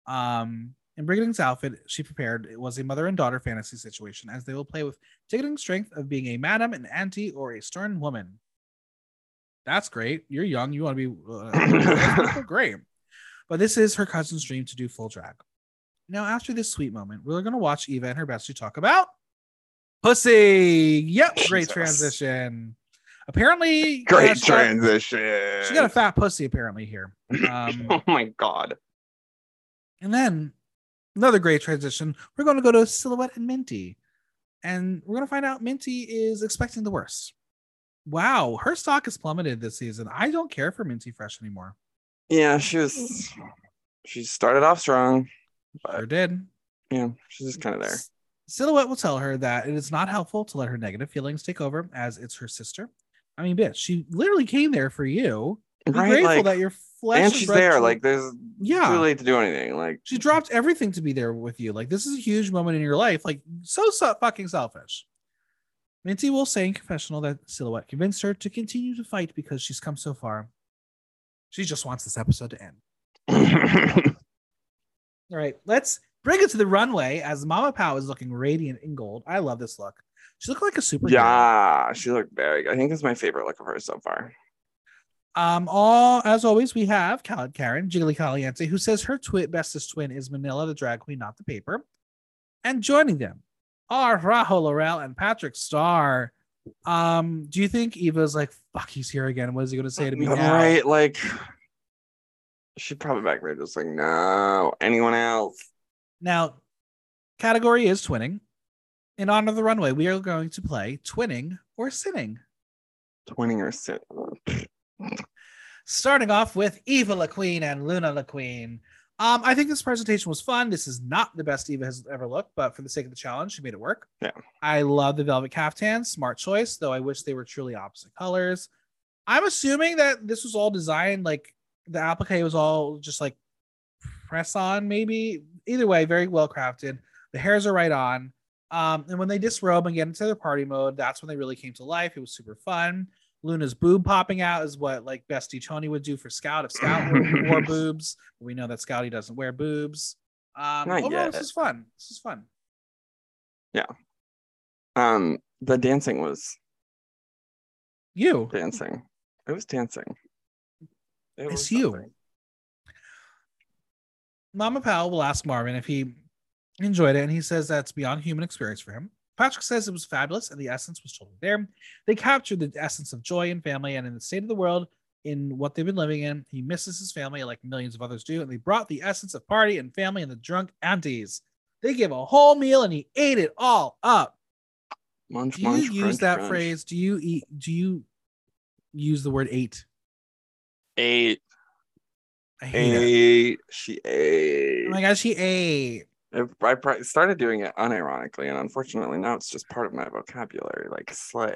Um, in Brigiding's outfit, she prepared it was a mother and daughter fantasy situation as they will play with ticketing strength of being a madam, an auntie, or a stern woman. That's great. You're young. You want to be uh, *laughs* great. But this is her cousin's dream to do full drag. Now, after this sweet moment, we're going to watch Eva and her bestie talk about pussy. Yep, great Jesus. transition. Apparently, *laughs* uh, Great she got- transition. She got a fat pussy, apparently, here. Um, *laughs* oh my god. and then another great transition. We're going to go to Xilhouete and Minty. And we're going to find out Minty is expecting the worst. Wow, her stock has plummeted this season. I don't care for Minty Fresh anymore. Yeah, she was. She started off strong. Sure did. Yeah, she's just kind of there. Xilhouete will tell her that it is not helpful to let her negative feelings take over as it's her sister. I mean, bitch, she literally came there for you. Be Right, grateful like, that your flesh and she's there. to- Like, there's yeah, too late to do anything. Like, she dropped everything to be there with you. Like, this is a huge moment in your life. Like, so, so fucking selfish. Minty will say in confessional that Xilhouete convinced her to continue to fight because she's come so far. She just wants this episode to end. *laughs* All right, let's bring it to the runway as Mama Pao is looking radiant in gold. I love this look. She looked like a superhero. yeah, she looked very. Good. I think it's my favorite look of hers so far. Um, all as always, we have Cal- Karen Jiggly Caliente, who says her twi- bestest twin is Manila, the drag queen, not the paper. And joining them are Rajo Laurel and Patrick Starrr. Um, do you think Eva's like, fuck, he's here again? What is he gonna say to me now? Right, like she'd probably back there just like, no, anyone else? Now, category is twinning. In honor of the runway, we are going to play twinning or sinning. Twinning or sit. Starting off with Eva Le Queen and Luna LaQueen. Um, I think this presentation was fun. This is not the best Eva has ever looked, but for the sake of the challenge, she made it work. Yeah. I love the velvet caftan, smart choice, though I wish they were truly opposite colors. I'm assuming that this was all designed like the applique was all just like press on, maybe. Either way, very well crafted. The hairs are right on. Um, and when they disrobe and get into their party mode, that's when they really came to life. It was super fun. Luna's boob popping out is what like Bestie Tony would do for Scout if Scout wore, wore *laughs* boobs. We know that Scouty doesn't wear boobs. Um, Not overall, yet. this is fun. This is fun. Yeah. Um, the dancing was You, dancing. It was dancing. It It's was you. something. Mama Pao will ask Marvin if he enjoyed it, and he says that's beyond human experience for him. Patrick says it was fabulous and the essence was totally there. They captured the essence of joy and family, and in the state of the world, in what they've been living in, he misses his family like millions of others do, and they brought the essence of party and family and the drunk aunties. They gave a whole meal and he ate it all up. Munch, Do you munch, use crunch, that crunch. phrase? Do you eat? Do you use the word ate? Ate, I hate it. ate, she ate. Oh my gosh, she ate. I started doing it unironically, and unfortunately now it's just part of my vocabulary, like slay.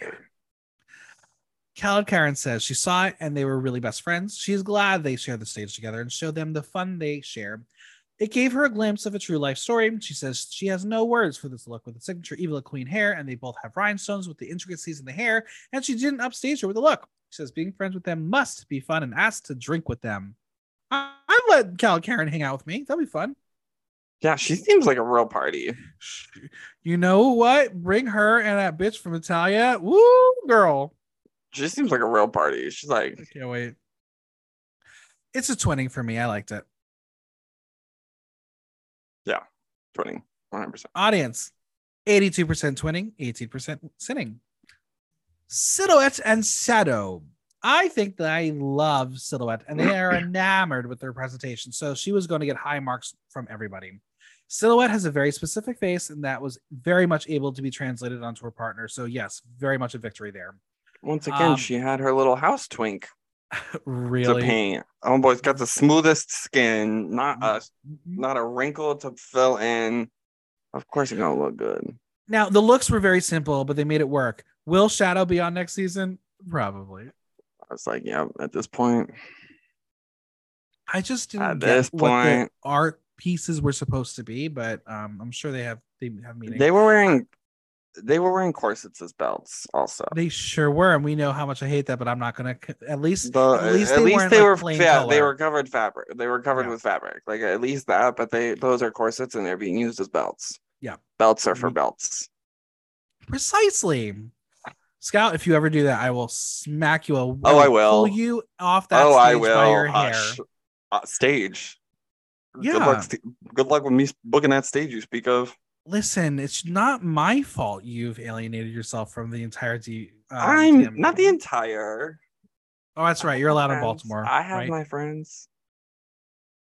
KaladKaren says she saw it and they were really best friends. She's glad they share the stage together and show them the fun they share. It gave her a glimpse of a true life story. She says she has no words for this look with the signature Eva Le Queen hair, and they both have rhinestones with the intricacies in the hair, and she didn't upstage her with the look. She says being friends with them must be fun and asked to drink with them. I'd let KaladKaren hang out with me. That'd be fun. Yeah, she seems like a real party. You know what? Bring her and that bitch from Italia. Woo, girl. She seems like a real party. She's like, I can't wait. It's a twinning for me. I liked it. 20, 100%. Audience 82% twinning, 18% sinning. Xilhouete and Shadow. I think that I love Xilhouete and they are *clears throat* enamored with their presentation. So she was going to get high marks from everybody. Xilhouete has a very specific face and that was very much able to be translated onto her partner. So, yes, very much a victory there. Once again, Um, she had her little house twink *laughs* Really? to paint. Homeboy's got the smoothest skin, not a Mhm. not a wrinkle to fill in. Of course, it's gonna look good. Now, the looks were very simple, but they made it work. Will Shadow be on next season? Probably. I was like, yeah, at this point, I just didn't At get this what the point- art pieces were supposed to be, but um, I'm sure they have they have meaning. they were wearing they were wearing corsets as belts also. They sure were, and we know how much I hate that. But I'm not gonna. At least, The, at least at they, least they like, were plain fa- they were covered fabric. They were covered Yeah. with fabric. Like at least that, but they those are corsets and they're being used as belts. Yeah. Belts are for Mhm. belts. precisely. Scout, if you ever do that, I will smack you. A, Oh, I will. pull you off that oh, I will. by your hair. Uh, stage. Good Yeah. luck, st- good luck with me booking that stage you speak of. Listen, it's not my fault you've alienated yourself from the entirety. um, I'm TM. not the entire. Oh, that's right. You're allowed in. Baltimore. I have right? my friends.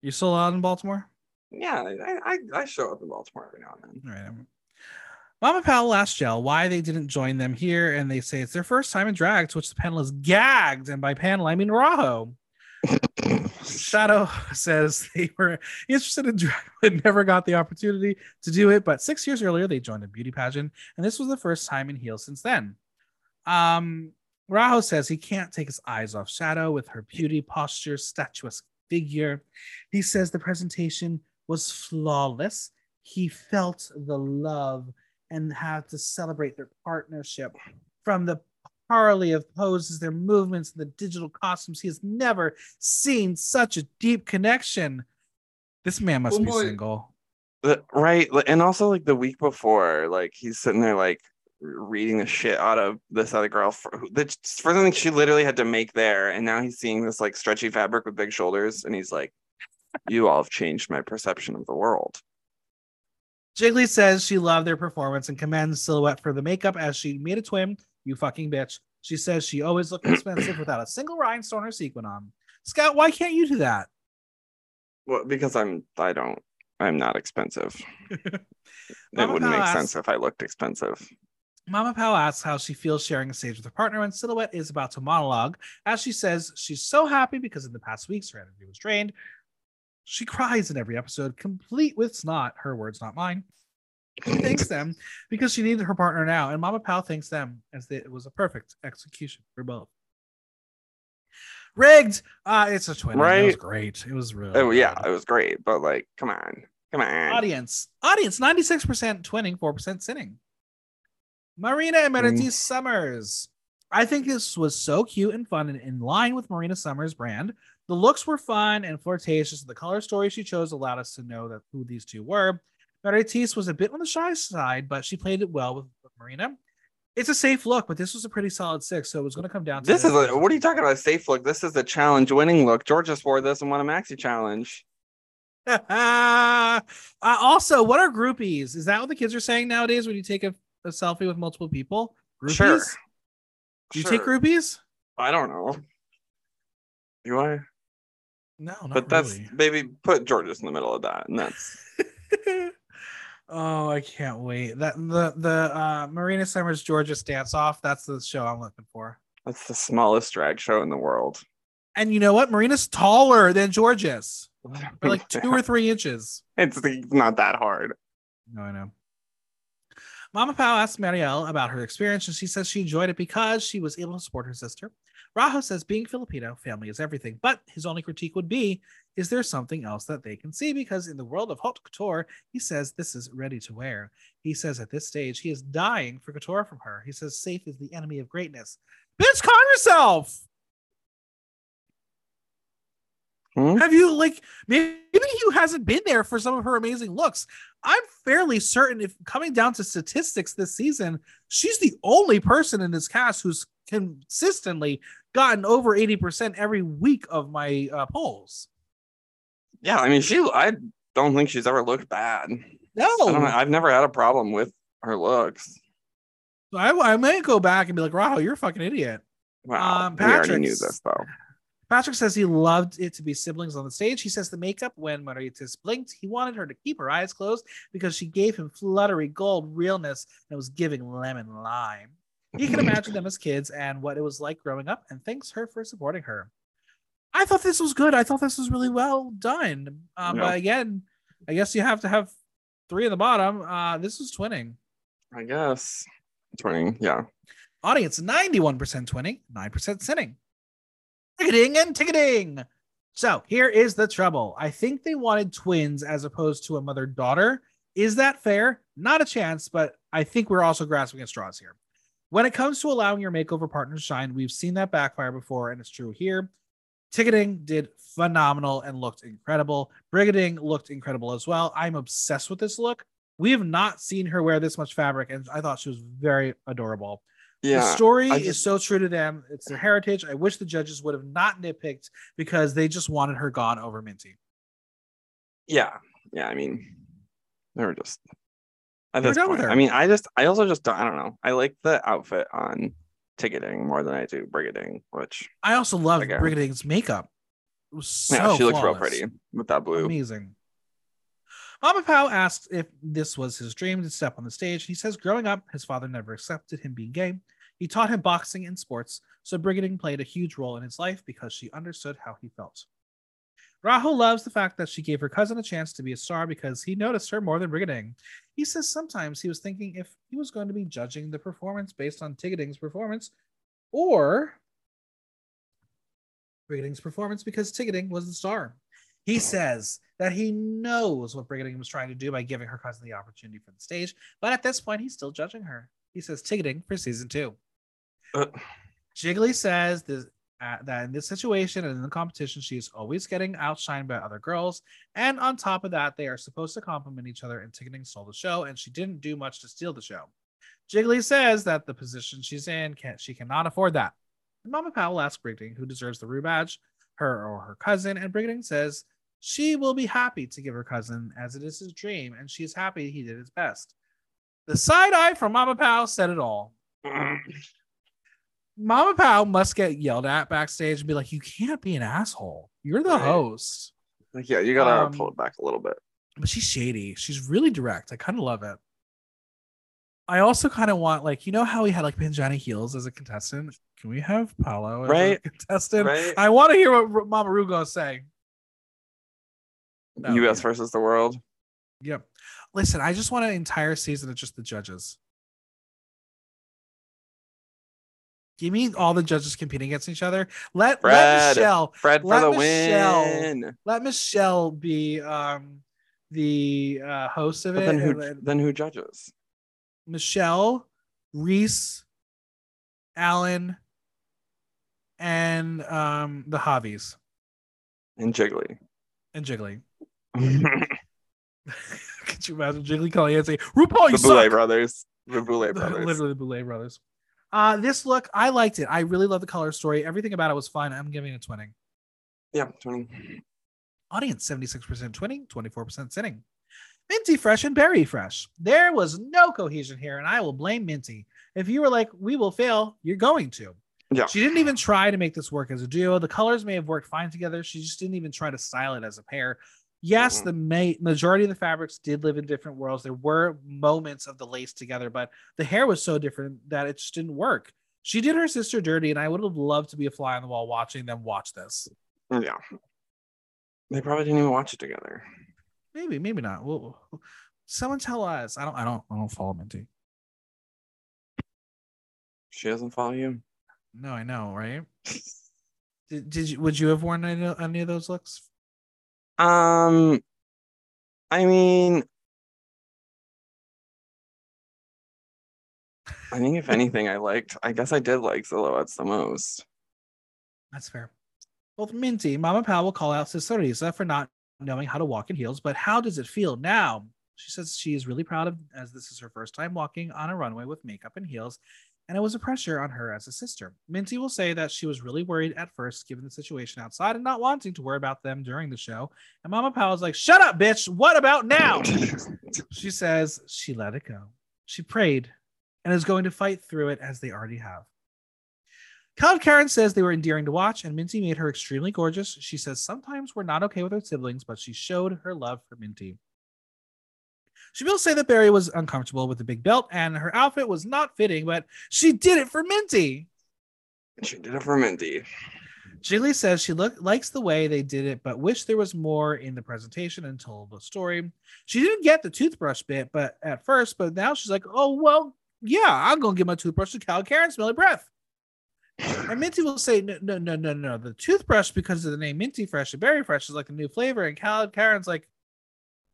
You're still allowed in Baltimore. Yeah, I, I, I show up in Baltimore every now and then. All right. Mama Pao asked Jell why they didn't join them here, and they say it's their first time in drag, to which the panel is gagged. And by panel, I mean Rajo. Shadow says they were interested in drag, *laughs* but never got the opportunity to do it. But six years earlier, they joined a beauty pageant, and this was the first time in heels since then. Um, Rajo says he can't take his eyes off Shadow with her beauty, posture, statuesque figure. He says the presentation was flawless. He felt the love and had to celebrate their partnership from the parley of poses, their movements, and the digital costumes. He has never seen such a deep connection. This man must Oh be boy. single. Right and also like the week before like he's sitting there like reading the shit out of this other girl for, for something she literally had to make there and now he's seeing this like stretchy fabric with big shoulders and he's like you all have changed my perception of the world Jiggly says she loved their performance and commends Xilhouete for the makeup as she made a twin. You fucking bitch. She says she always looked expensive without a single rhinestone or sequin on. Scott, why can't you do that? Well, because I'm I don't I'm not expensive. *laughs* it Mama wouldn't Pal make asks- sense if I looked expensive. Mama Pao asks how she feels sharing a stage with her partner, when Xilhouete is about to monologue as she says she's so happy because in the past weeks her energy was drained. She cries in every episode, complete with snot. Her words, not mine. *laughs* Thanks them because she needed her partner now, and Mama Pao thanks them as it was a perfect execution for both. Rigged. Uh, it's a twin. It was Right. great. It was really. Oh yeah, good. it was great, but like, come on, come on. Audience. Audience. Ninety-six percent twinning, four percent sinning. Marina and Meredith Mm. Summers. I think this was so cute and fun and in line with Marina Summers' brand. The looks were fun and flirtatious. The color story she chose allowed us to know that who these two were. Meredith was a bit on the shy side, but she played it well with, with Marina. It's a safe look, but this was a pretty solid six, so it was going to come down to This is a what are you talking about? A safe look. This is a challenge winning look. George just wore this and won a maxi challenge. *laughs* uh, also, what are groupies? Is that what the kids are saying nowadays when you take a, a selfie with multiple people? Groupies? Sure. Do you take groupies? I don't know. Do I? No, not but that's really. maybe put Georges in the middle of that, and that's *laughs* oh, I can't wait. That the the uh, Marina Summers Georgia dance off. That's the show I'm looking for. that's the smallest drag show in the world. And you know what? Marina's taller than Georges *laughs* by like two or three inches. It's it's not that hard. No, I know. Mama Pao asked Marielle about her experience, and she says she enjoyed it because she was able to support her sister. Rajo says being Filipino, family is everything, but his only critique would be is there something else that they can see? Because in the world of haute couture, he says this is ready to wear. He says at this stage he is dying for couture from her. He says safe is the enemy of greatness. Bitch, calm yourself. Hmm? Have you like maybe you hasn't been there for some of her amazing looks? I'm fairly certain if coming down to statistics this season, she's the only person in this cast who's consistently gotten over 80% every week of my uh, polls. Yeah, I mean, she. I don't think she's ever looked bad. I No, know, I've never had a problem with her looks. I, I might go back and be like, Rajo, you're a fucking idiot. Wow, Um, already knew this though. Patrick says he loved it to be siblings on the stage. He says the makeup when Maritas blinked, he wanted her to keep her eyes closed because she gave him fluttery gold realness and was giving lemon lime. He can imagine *laughs* them as kids and what it was like growing up and thanks her for supporting her. I thought this was good. I thought this was really well done. Um. But again, I guess you have to have three in the bottom. Uh, this is twinning. I guess. Twinning, yeah. Audience 91% twinning, 9% sinning. Ticketing and ticketing. So here is the trouble. I think they wanted twins as opposed to a mother daughter. Is that fair? Not a chance, but I think we're also grasping at straws here. When it comes to allowing your makeover partner to shine, we've seen that backfire before, and it's true here. Ticketing did phenomenal and looked incredible. Brigiding looked incredible as well. I'm obsessed with this look. We have not seen her wear this much fabric, and I thought she was very adorable. Yeah. the story I is so true to them. It's their heritage. I wish the judges would have not nitpicked because they just wanted her gone over Minty. Yeah. Yeah. I mean, they were just at They were this done with point. her. I mean, I just I also just don't I don't know. I like the outfit on ticketing more than I do brigiding, which I also love Okay. Brigiding's makeup. It was so yeah, she looks real pretty with that blue. Amazing. Mama Pao asked if this was his dream to step on the stage. He says growing up, his father never accepted him being gay. He taught him boxing and sports, so Brigiding played a huge role in his life because she understood how he felt. Rajo loves the fact that she gave her cousin a chance to be a star because he noticed her more than Brigiding. He says sometimes he was thinking if he was going to be judging the performance based on Ticketing's performance or Brigiding's performance because Ticketing was the star. He says that he knows what Brigiding was trying to do by giving her cousin the opportunity for the stage, but at this point, he's still judging her. He says ticketing for season two. Uh. Jiggly says this, uh, that in this situation and in the competition, she is always getting outshined by other girls. And on top of that, they are supposed to compliment each other, and ticketing stole the show, and she didn't do much to steal the show. Jiggly says that the position she's in, can she cannot afford that. And Mama Pao asks Brigiding who deserves the Ru badge, her or her cousin, and Brigiding says She will be happy to give her cousin, as it is his dream, and she is happy he did his best. The side eye from Mama Pao said it all. *laughs* Mama Pao must get yelled at backstage and be like, "You can't be an asshole. You're the Right. host." Like, yeah, you gotta Um, pull it back a little bit. But she's shady. She's really direct. I kind of love it. I also kind of want like you know how we had like Pangina Heals as a contestant. Can we have Paolo as Right. a contestant? Right? I want to hear what Mama Ru gonna say. be US versus the world. Yep. Listen, I just want an entire season of just the judges. Give me all the judges competing against each other. Let let Michelle Fred for Let the Michelle- win. let Michelle be um the uh, host of But it. then who then then who judges? Michelle, Reese, Alan, and um the Javis And Jiggly. and Jiggly. the *laughs* Could you imagine Jiggly calling and say, RuPaul, you Boulet suck. brothers. The Boulet *laughs* brothers. Literally the Boulet brothers. Uh, this look, I liked it. I really love the color story. Everything about it was fine. I'm giving it a twinning. Yeah, 20. Audience 76% twinning, 24% sitting. Minty fresh and berry fresh. There was no cohesion here, and I will blame Minty. If you were like, we will fail, you're going to. Yeah. She didn't even try to make this work as a duo. The colors may have worked fine together. She just didn't even try to style it as a pair. Yes, Mhm. the ma- majority of the fabrics did live in different worlds. There were moments of the lace together, but the hair was so different that it just didn't work. She did her sister dirty, and I would have loved to be a fly on the wall watching them watch this. Yeah. They probably didn't even watch it together. Maybe, maybe not. Well, someone tell us. I don't. I don't. I don't follow Minty. She doesn't follow you. No, I know, right? *laughs* Did, did you? Would you have worn any, any of those looks? Um, I mean, I think if *laughs* anything, I liked. I guess I did like silhouettes the most. That's fair. Both Minty, Mama Pao will call out Sister Risa for not knowing how to walk in heels, but how does it feel now? She says she is really proud of as this is her first time walking on a runway with makeup and heels, and it was a pressure on her as a sister. Minty will say that she was really worried at first given the situation outside and not wanting to worry about them during the show. And Mama is like, Shut up, bitch. What about now? *laughs* She says she let it go. She prayed and is going to fight through it as they already have. KaladKaren says they were endearing to watch, and Minty made her extremely gorgeous. She says sometimes we're not okay with her siblings, but she showed her love for Minty. She will say that Berry was uncomfortable with the big belt and her outfit was not fitting, but she did it for Minty. she did it for Minty. Jiggly says she look, likes the way they did it, but wish there was more in the presentation and told the story. She didn't get the toothbrush bit, but at first, but now she's like, oh well, yeah, I'm gonna give my toothbrush to KaladKaren, smelly breath. And Minty will say, no, no, no, no, no. The toothbrush, because of the name Minty Fresh and Berry Fresh, is like a new flavor. And KaladKaren's like,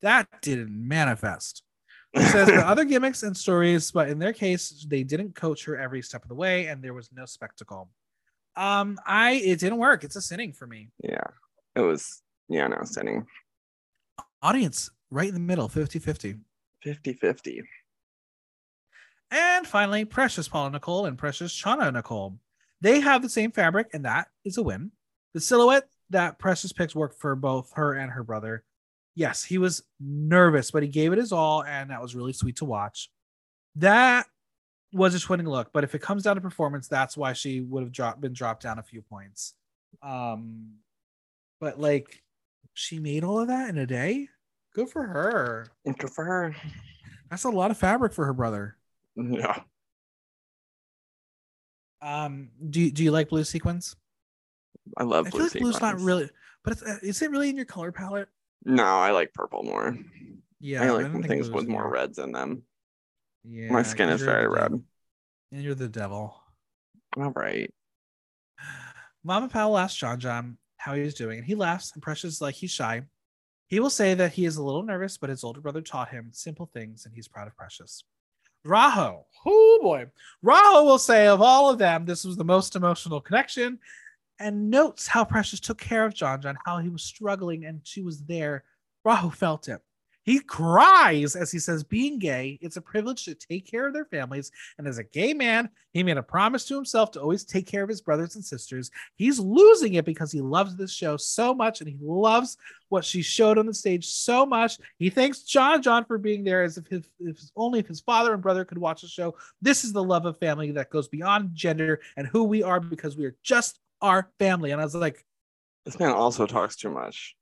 that didn't manifest. *laughs* Says are other gimmicks and stories, but in their case, they didn't coach her every step of the way, and there was no spectacle. Um, I it didn't work. It's a sinning for me. Yeah, it was. Yeah, no, sitting Audience right in the middle, 50-50. 50 50. And finally, Precious Paula Nicole and Precious Shauna Nicole. They have the same fabric, and that is a win. The silhouette that Precious picks worked for both her and her brother. Yes, he was nervous, but he gave it his all, and that was really sweet to watch. That was a twinning look, but if it comes down to performance, that's why she would have dropped been dropped down a few points. Um, but like she made all of that in a day. Good for her. Good for her. That's a lot of fabric for her brother. Yeah. Um, do you, do you like blue sequins? I love I blue feel like blue's not really, but it's, uh, is it really in your color palette? No, I like purple more. Yeah, I like think things with more reds in them. Yeah, My skin is very red. and you're the devil. All right. Mama Pao asks John John how he's doing, and he laughs. And Precious is like he's shy. He will say that he is a little nervous, but his older brother taught him simple things, and he's proud of Precious. Rajo, oh boy, Rajo will say of all of them, this was the most emotional connection, and notes how Precious took care of John John, how he was struggling, and she was there. Rajo felt it. He cries as he says, being gay, it's a privilege to take care of their families. And as a gay man, he made a promise to himself to always take care of his brothers and sisters. He's losing it because he loves this show so much and he loves what she showed on the stage so much. He thanks John John for being there as if, his, if only if his father and brother could watch the show. This is the love of family that goes beyond gender and who we are because we are just our family. And I was like, This man also talks too much.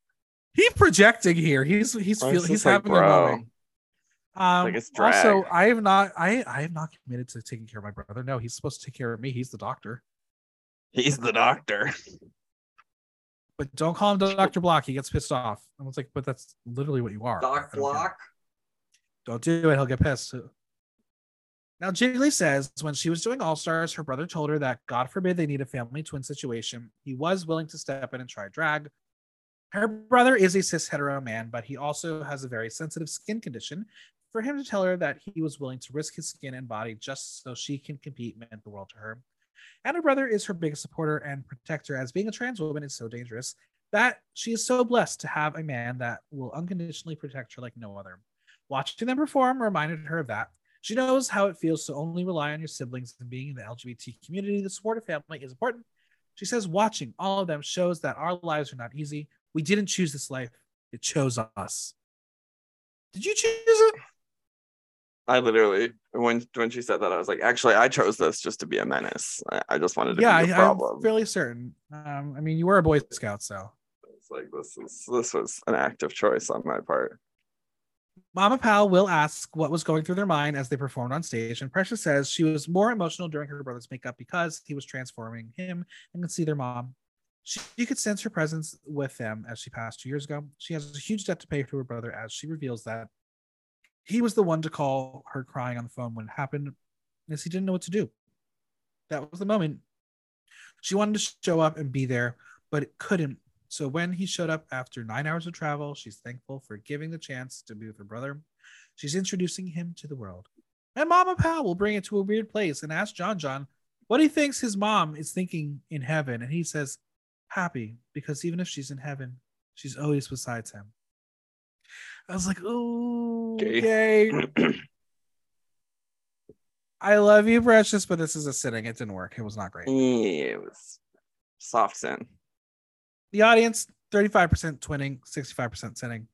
he's projecting here. He's he's feel, he's just like, having a moment. Um, Like it's also. I have not I I have not committed to taking care of my brother. No, he's supposed to take care of me. He's the doctor. He's the doctor. But don't call him Doctor Block. He gets pissed off. I was like, but that's literally what you are. I don't care. Don't do it. He'll get pissed. Now, Jiggly says when she was doing All Stars, her brother told her that God forbid they need a family twin situation. He was willing to step in and try drag. Her brother is a cis hetero man, but he also has a very sensitive skin condition. For him to tell her that he was willing to risk his skin and body just so she can compete meant the world to her. And her brother is her biggest supporter and protector, as being a trans woman is so dangerous that she is so blessed to have a man that will unconditionally protect her like no other. Watching them perform reminded her of that. She knows how it feels to only rely on your siblings and being in the LGBT community. The support of family is important. She says, watching all of them shows that our lives are not easy. We didn't choose this life, it chose us. Did you choose it? I literally when when she said that, I was like, actually, I chose this just to be a menace. I, I just wanted to Yeah, be a I, problem. I'm fairly certain. Um, I mean, you were a Boy Scout, so. It's like this is this was an active choice on my part. Mama Pao will ask what was going through their mind as they performed on stage, and Precious says she was more emotional during her brother's makeup because he was transforming him and could see their mom. She, she could sense her presence with them as she passed two years ago. She has a huge debt to pay to her brother as she reveals that he was the one to call her crying on the phone when it happened, as he didn't know what to do. That was the moment. She wanted to show up and be there, but it couldn't so when he showed up after nine hours of travel, she's thankful for giving the chance to be with her brother. She's introducing him to the world. And Mama Pao will bring it to a weird place and ask John John what he thinks his mom is thinking in heaven. And he says, happy, because even if she's in heaven, she's always besides him. I was like, oh, gay. I love you, Precious, but this is a sitting. It didn't work. It was not great. Yeah, it was soft sin. The audience, 35% twinning, 65% sitting.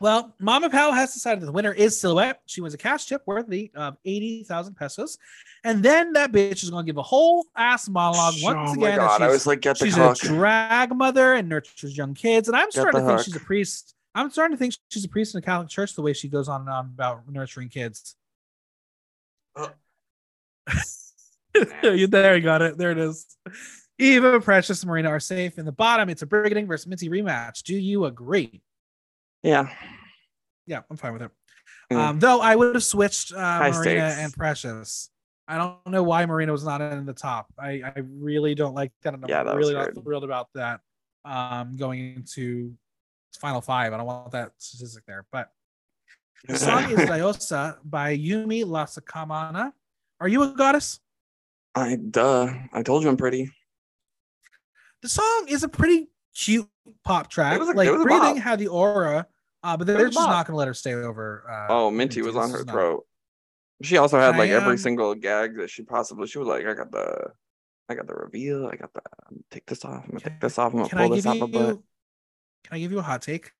Well, Mama Pao has decided that the winner is Xilhouete. She wins a cash tip worthy of uh, 80,000 pesos. And then that bitch is going to give a whole ass monologue once oh again. god! I she's- was like, get the she's hook. a drag mother and nurtures young kids. And I'm starting the to think she's a priest. I'm starting to think she's a priest in the Catholic church the way she goes on and on about nurturing kids. Oh. *laughs* there you got it. There it is. Eva, Precious, and Marina are safe. In the bottom, it's a Brigiding versus Minty rematch. Do you agree? yeah. Yeah, I'm fine with it. Mm. Um, though I would have switched uh, Marina and Precious. I don't know why Marina was not in the top. I, I really don't like that. I'm Yeah, that was really not thrilled about that. Um, going into final five. I don't want that statistic there. But *laughs* the song is Diosa by Yumi Lacsamana. Are you a goddess? I duh. I told you I'm pretty. The song is a pretty cute pop track. a- like it was a breathing bop. had the aura, uh, but they're just bop. not going to let her stay over. Uh, Oh, Minty was on her not- throat. She also had I, like every single gag that she possibly. She was like, I got the, I got the reveal. I got the. I'm take this off. I'm gonna Can- take this off. I'm gonna pull this off my butt. Can I give you a hot take?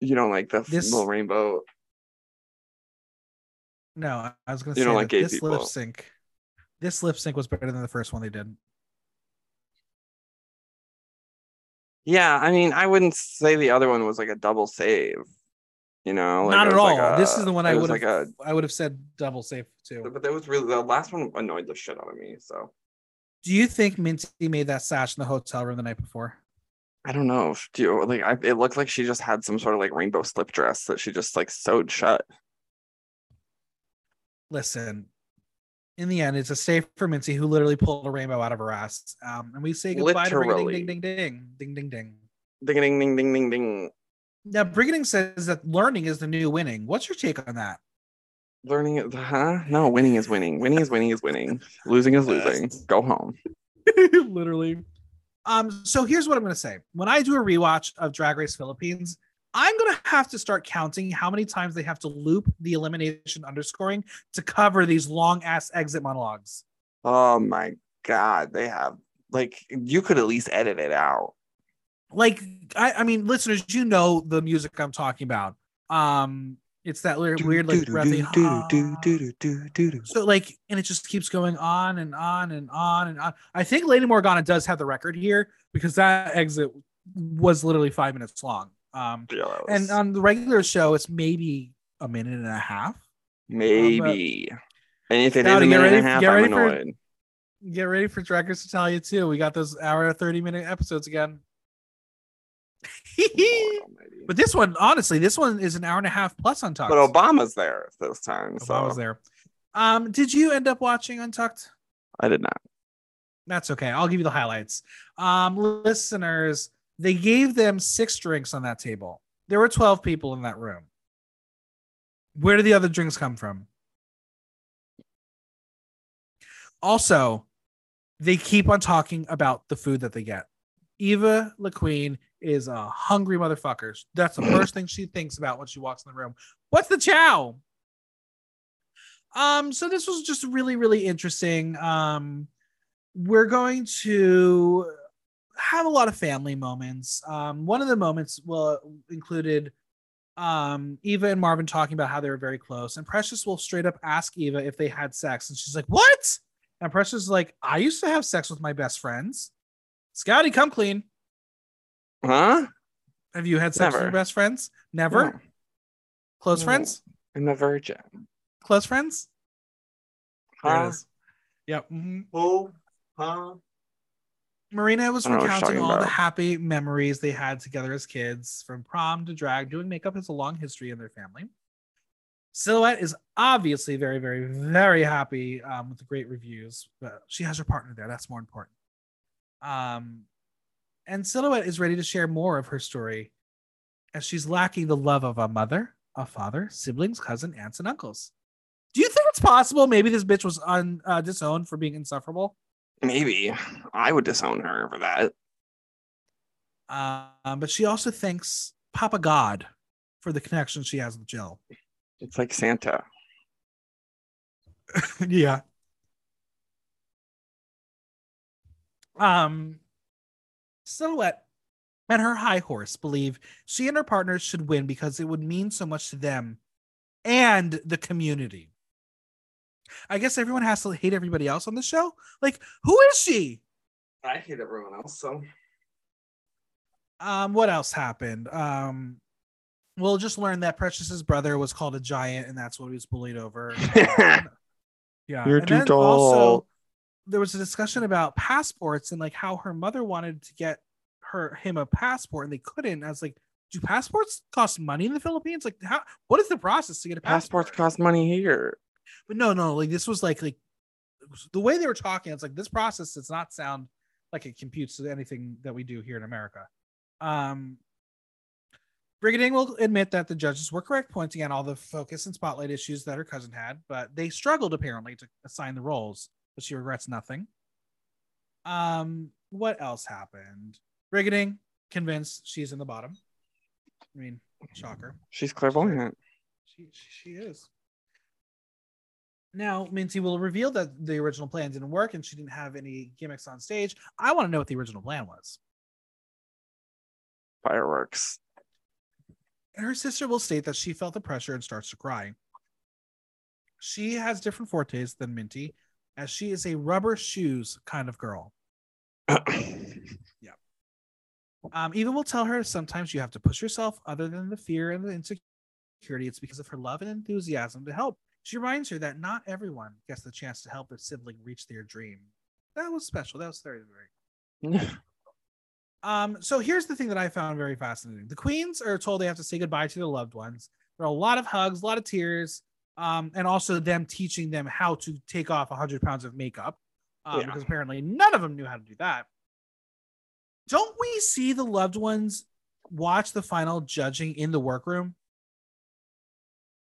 You don't like the This- little rainbow. No, I- was going to You say don't like gay this people. lip sync, this lip sync was better than the first one they did. Yeah, I mean, I wouldn't say the other one was like a double save. You know, like Not at all. like this is the one I would have. like a. I would have said double safe too. But that was really the last one annoyed the shit out of me. So Do you think Minty made that sash in the hotel room the night before? I don't know. Do you like? I, it looked like she just had some sort of like rainbow slip dress that she just like sewed shut. Listen, in the end, it's a safe for Minty who literally pulled a rainbow out of her ass. Um, and we say goodbye to Literally. Brigiding Ding Ding Ding Ding Ding Ding. Ding ding ding ding ding ding. Now, Brigiding says that learning is the new winning. What's your take on that? Learning it, huh? No, winning is winning. Winning is winning is winning. Losing is losing. Go home. *laughs* literally. Um, so here's what I'm gonna say. When I do a rewatch of Drag Race Philippines, I'm gonna have to start counting how many times they have to loop the elimination underscoring to cover these long ass exit monologues. Oh my god, they have like you could at least edit it out. Like I, I mean, listeners, you know the music I'm talking about. Um, it's that weird, weird like breathy. So like, and it just keeps going on and on and on and on. I think Lady Morgana does have the record here because that exit was literally five minutes long. Um, Yeah, that and on the regular show, it's maybe a minute and a half. maybe. and if it is a minute and a ready- half, get I'm ready for- Get ready for tell you too. We got those hour thirty minute episodes again. *laughs* But this one, honestly, this one is an hour and a half plus Untucked. But Obama's there this time, so Obama's there. Um, did you end up watching Untucked? I did not. That's okay. I'll give you the highlights. Um, listeners, they gave them six drinks on that table. There were 12 people in that room. Where did the other drinks come from? Also, they keep on talking about the food that they get. Eva Le Queen is a hungry motherfucker. That's the *laughs* first thing she thinks about when she walks in the room. What's the chow? Um, so this was just really, really interesting. Um, we're going to have a lot of family moments. Um, one of the moments will included um Eva and Marvin talking about how they were very close, and Precious will straight up ask Eva if they had sex, and she's like, "What?" And Precious is like, "I used to have sex with my best friends." Scotty, come clean. Huh? Have you had sex with your best friends? Never. No, Close No. friends? I'm a virgin. Close friends? There it Huh? is. Yep. mhm. Who? Huh? Marina was I don't know what you're recounting all the happy memories they had together as kids, from prom to drag. Doing makeup has a long history in their family. Xilhouete is obviously very, very, very happy um, with the great reviews, but she has her partner there. That's more important. Um, and Xilhouete is ready to share more of her story as she's lacking the love of a mother, a father, siblings, cousin, aunts, and uncles. Do you think it's possible maybe this bitch was un, uh, disowned for being insufferable? Maybe I would disown her for that. Um, but she also thanks Papa God for the connection she has with Jill. It's like Santa. *laughs* yeah. Um, Xilhouete and her high horse believe she and her partners should win because it would mean so much to them and the community. I guess everyone has to hate everybody else on the show. Like, who is she? I hate everyone else, so Um, what else happened? Um, we'll just learn that Precious's brother was called a giant, and that's what he was bullied over. *laughs* yeah, You're and too then tall. there was a discussion about passports and like how her mother wanted to get her him a passport, and they couldn't. I was like, do passports cost money in the Philippines? Like, how? What is the process to get a passport? passports cost money here. But no, no, like this was like like the way they were talking. It's like this process does not sound like it computes to anything that we do here in America. Um, Brigiding will admit that the judges were correct, pointing out all the focus and spotlight issues that her cousin had, but they struggled apparently to assign the roles. But she regrets nothing. Um, what else happened? Brigiding convinced she's in the bottom. I mean, shocker. She's clairvoyant. She, she, she is. Now, Minty will reveal that the original plan didn't work and she didn't have any gimmicks on stage. I want to know what the original plan was. Fireworks. And her sister will state that she felt the pressure and starts to cry. She has different fortes than Minty, as she is a rubber shoes kind of girl. *coughs* Um, Eva will tell her sometimes you have to push yourself other than the fear and the insecurity. It's because of her love and enthusiasm to help. She reminds her that not everyone gets the chance to help a sibling reach their dream. That was special. That was very, very. *laughs* Um, so here's the thing that I found very fascinating. The queens are told they have to say goodbye to their loved ones. There are a lot of hugs, a lot of tears, um, and also them teaching them how to take off 100 pounds of makeup um, Yeah. because apparently none of them knew how to do that. Don't we see the loved ones watch the final judging in the workroom?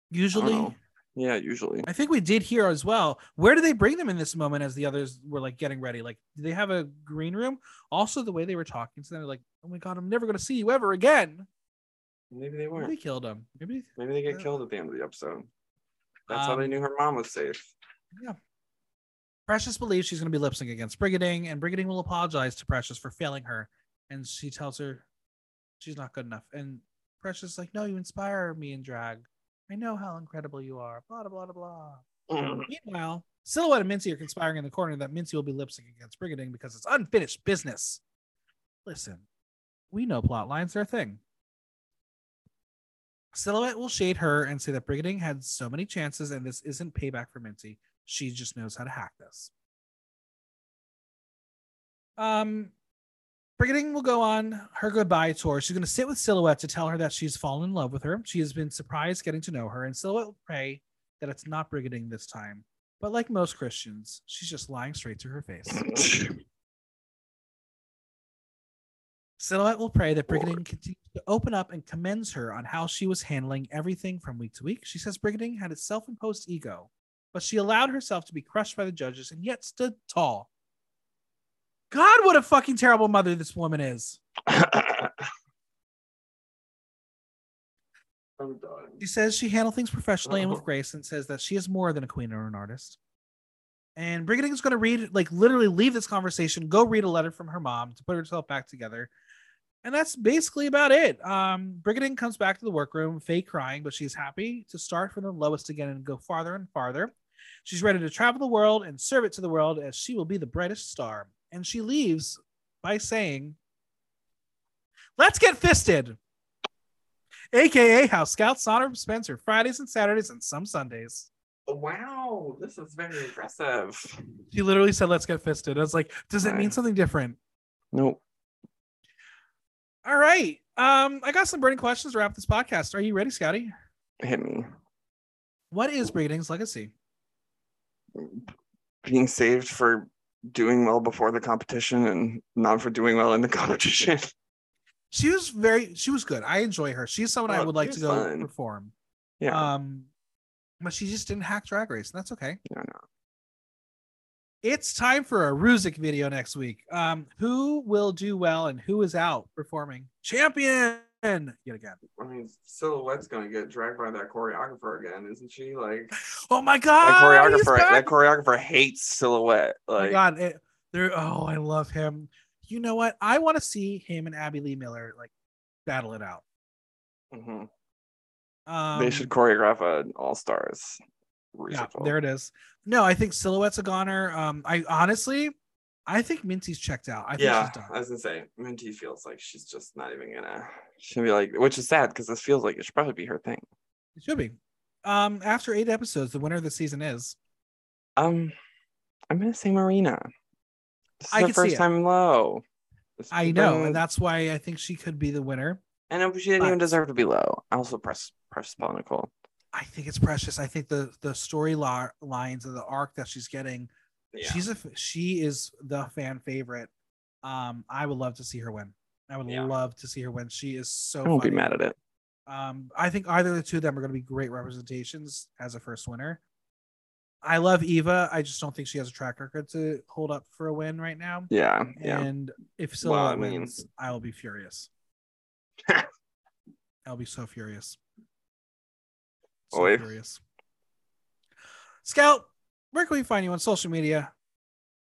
Usually. Yeah, usually. I think we did here as well. Where do they bring them in this moment as the others were like getting ready? Like, do they have a green room? Also, the way they were talking to them, they're like, oh my god, I'm never gonna see you ever again. Maybe they weren't. they killed him. Maybe Maybe they get Yeah. killed at the end of the episode. That's how they Um, knew her mom was safe. Yeah. Precious believes she's going to be lip sync against Brigiding, and Brigiding will apologize to Precious for failing her. And she tells her she's not good enough. And Precious is like, No, you inspire me in drag. I know how incredible you are. Blah, blah, blah, blah. Meanwhile, Xilhouete and Minty are conspiring in the corner that Minty will be lip syncing against Brigiding because it's unfinished business. Listen, we know plot lines are a thing. Xilhouete will shade her and say that Brigiding had so many chances and this isn't payback for Minty. She just knows how to hack this. Um, Brigiding will go on her goodbye tour. She's going to sit with Xilhouete to tell her that she's fallen in love with her. She has been surprised getting to know her, and Xilhouete will pray that it's not Brigiding this time. But like most Christians, she's just lying straight to her face. *laughs* Xilhouete will pray that Brigiding continues to open up and commends her on how she was handling everything from week to week. She says Brigiding had a self imposed ego, but she allowed herself to be crushed by the judges and yet stood tall. God, what a fucking terrible mother this woman is. *coughs* I'm done. She says she handled things professionally and with grace and says that she is more than a queen or an artist. And Brigiding is going to read, like, literally leave this conversation, go read a letter from her mom to put herself back together. And that's basically about it. Um, Brigiding comes back to the workroom, fake crying, but she's happy to start from the lowest again and go farther and farther. She's ready to travel the world and serve it to the world as she will be the brightest star. And she leaves by saying, Let's get fisted aka how Scouts honor Spencer Fridays and Saturdays and some Sundays. Wow, this is very impressive. She literally said, "Let's get fisted." I was like, "Does it mean something different?" Nope. All right, um, I got some burning questions to wrap this podcast. Are you ready, Scotty? Hit me. What is Brigiding's legacy? Being saved for doing well before the competition and not for doing well in the *laughs* competition. She was very, she was good. I enjoy her. She's someone I Oh, would like to go fun. perform. Yeah. Um, but she just didn't hack Drag Race, and that's okay. yeah, no. It's time for a Ruzik video next week. Um, who will do well and who is out performing? Champion yet again. I mean, Xilhouete's gonna get dragged by that choreographer again, isn't she? Like *laughs* Oh my god! he's choreographer. That choreographer hates Xilhouete. Oh my god, it, there. Oh, I love him. You know what? I want to see him and Abby Lee Miller like battle it out. mhm. Um, they should choreograph an All Stars. Yeah, there it is. No, I think Xilhouete's a goner. Um, I honestly, I think Minty's checked out. I think yeah, she's done. I was gonna say, Minty feels like she's just not even gonna. She'll be like, which is sad because this feels like it should probably be her thing. It should be. Um, after eight episodes, the winner of the season is. Um, I'm gonna say Marina. This is I her can see first time low. This I know, been- and that's why I think she could be the winner. and she didn't even deserve to be low. I also press press Paula Nicole. I think it's precious. I think the the story li- lines of the arc that she's getting, Yeah. she's a she is the fan favorite. Um, I would love to see her win. I would Yeah. love to see her win. She is so. I won't be mad at it. Um, I think either the two of them are going to be great representations as a first winner. I love Eva. I just don't think she has a track record to hold up for a win right now. Yeah, yeah. And if Well, Xilhouete I mean- wins, I will be furious. *laughs* I'll be so furious. So Oy. furious. Scout, where can we find you on social media,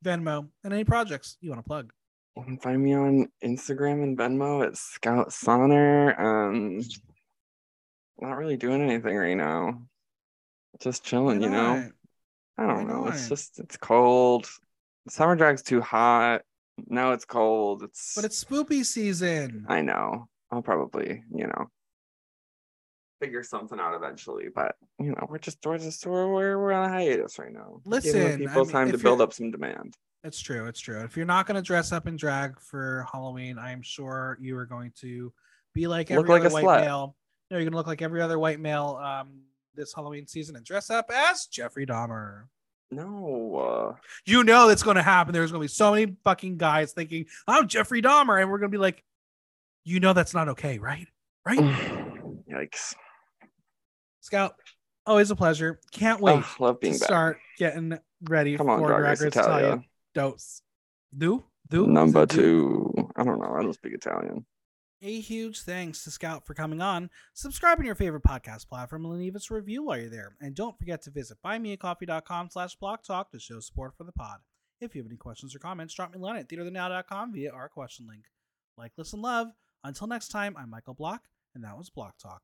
Venmo, and any projects you want to plug? You can find me on Instagram and Venmo at Scouts Honor. Um, not really doing anything right now. Just chilling, you know. Right. I don't know. It's just it's cold. Summer drag's too hot. Now it's cold. It's But it's spoopy season. I know. I'll probably, you know, figure something out eventually. But you know, we're just we're just we're we're, we're on a hiatus right now. We're giving the Listen, I people mean, time to build up some demand. It's true. It's true. If you're not going to dress up in drag for Halloween, I'm sure you are going to be like every like other white slut. male. No, you're going to look like every other white male um, this Halloween season and dress up as Jeffrey Dahmer. No, uh, You know it's going to happen. There's going to be so many fucking guys thinking, I'm Jeffrey Dahmer. And we're going to be like, you know that's not okay, right? Right? *sighs* yikes! Scout, always a pleasure. Can't oh, wait Ugh, love to being back. start getting ready Come on, for Drag Drag Race Race Italia. Italia. Dose. Do? Do? Number do? two. I don't know. I don't speak Italian. A huge thanks to Scout for coming on. Subscribe on your favorite podcast platform and leave us a review while you're there. And don't forget to visit buymeacoffee.com slash blocktalk to show support for the pod. If you have any questions or comments, drop me a line at theaterthenow.com via our question link. Like, listen, love. Until next time, I'm Michael Block, and that was Block Talk.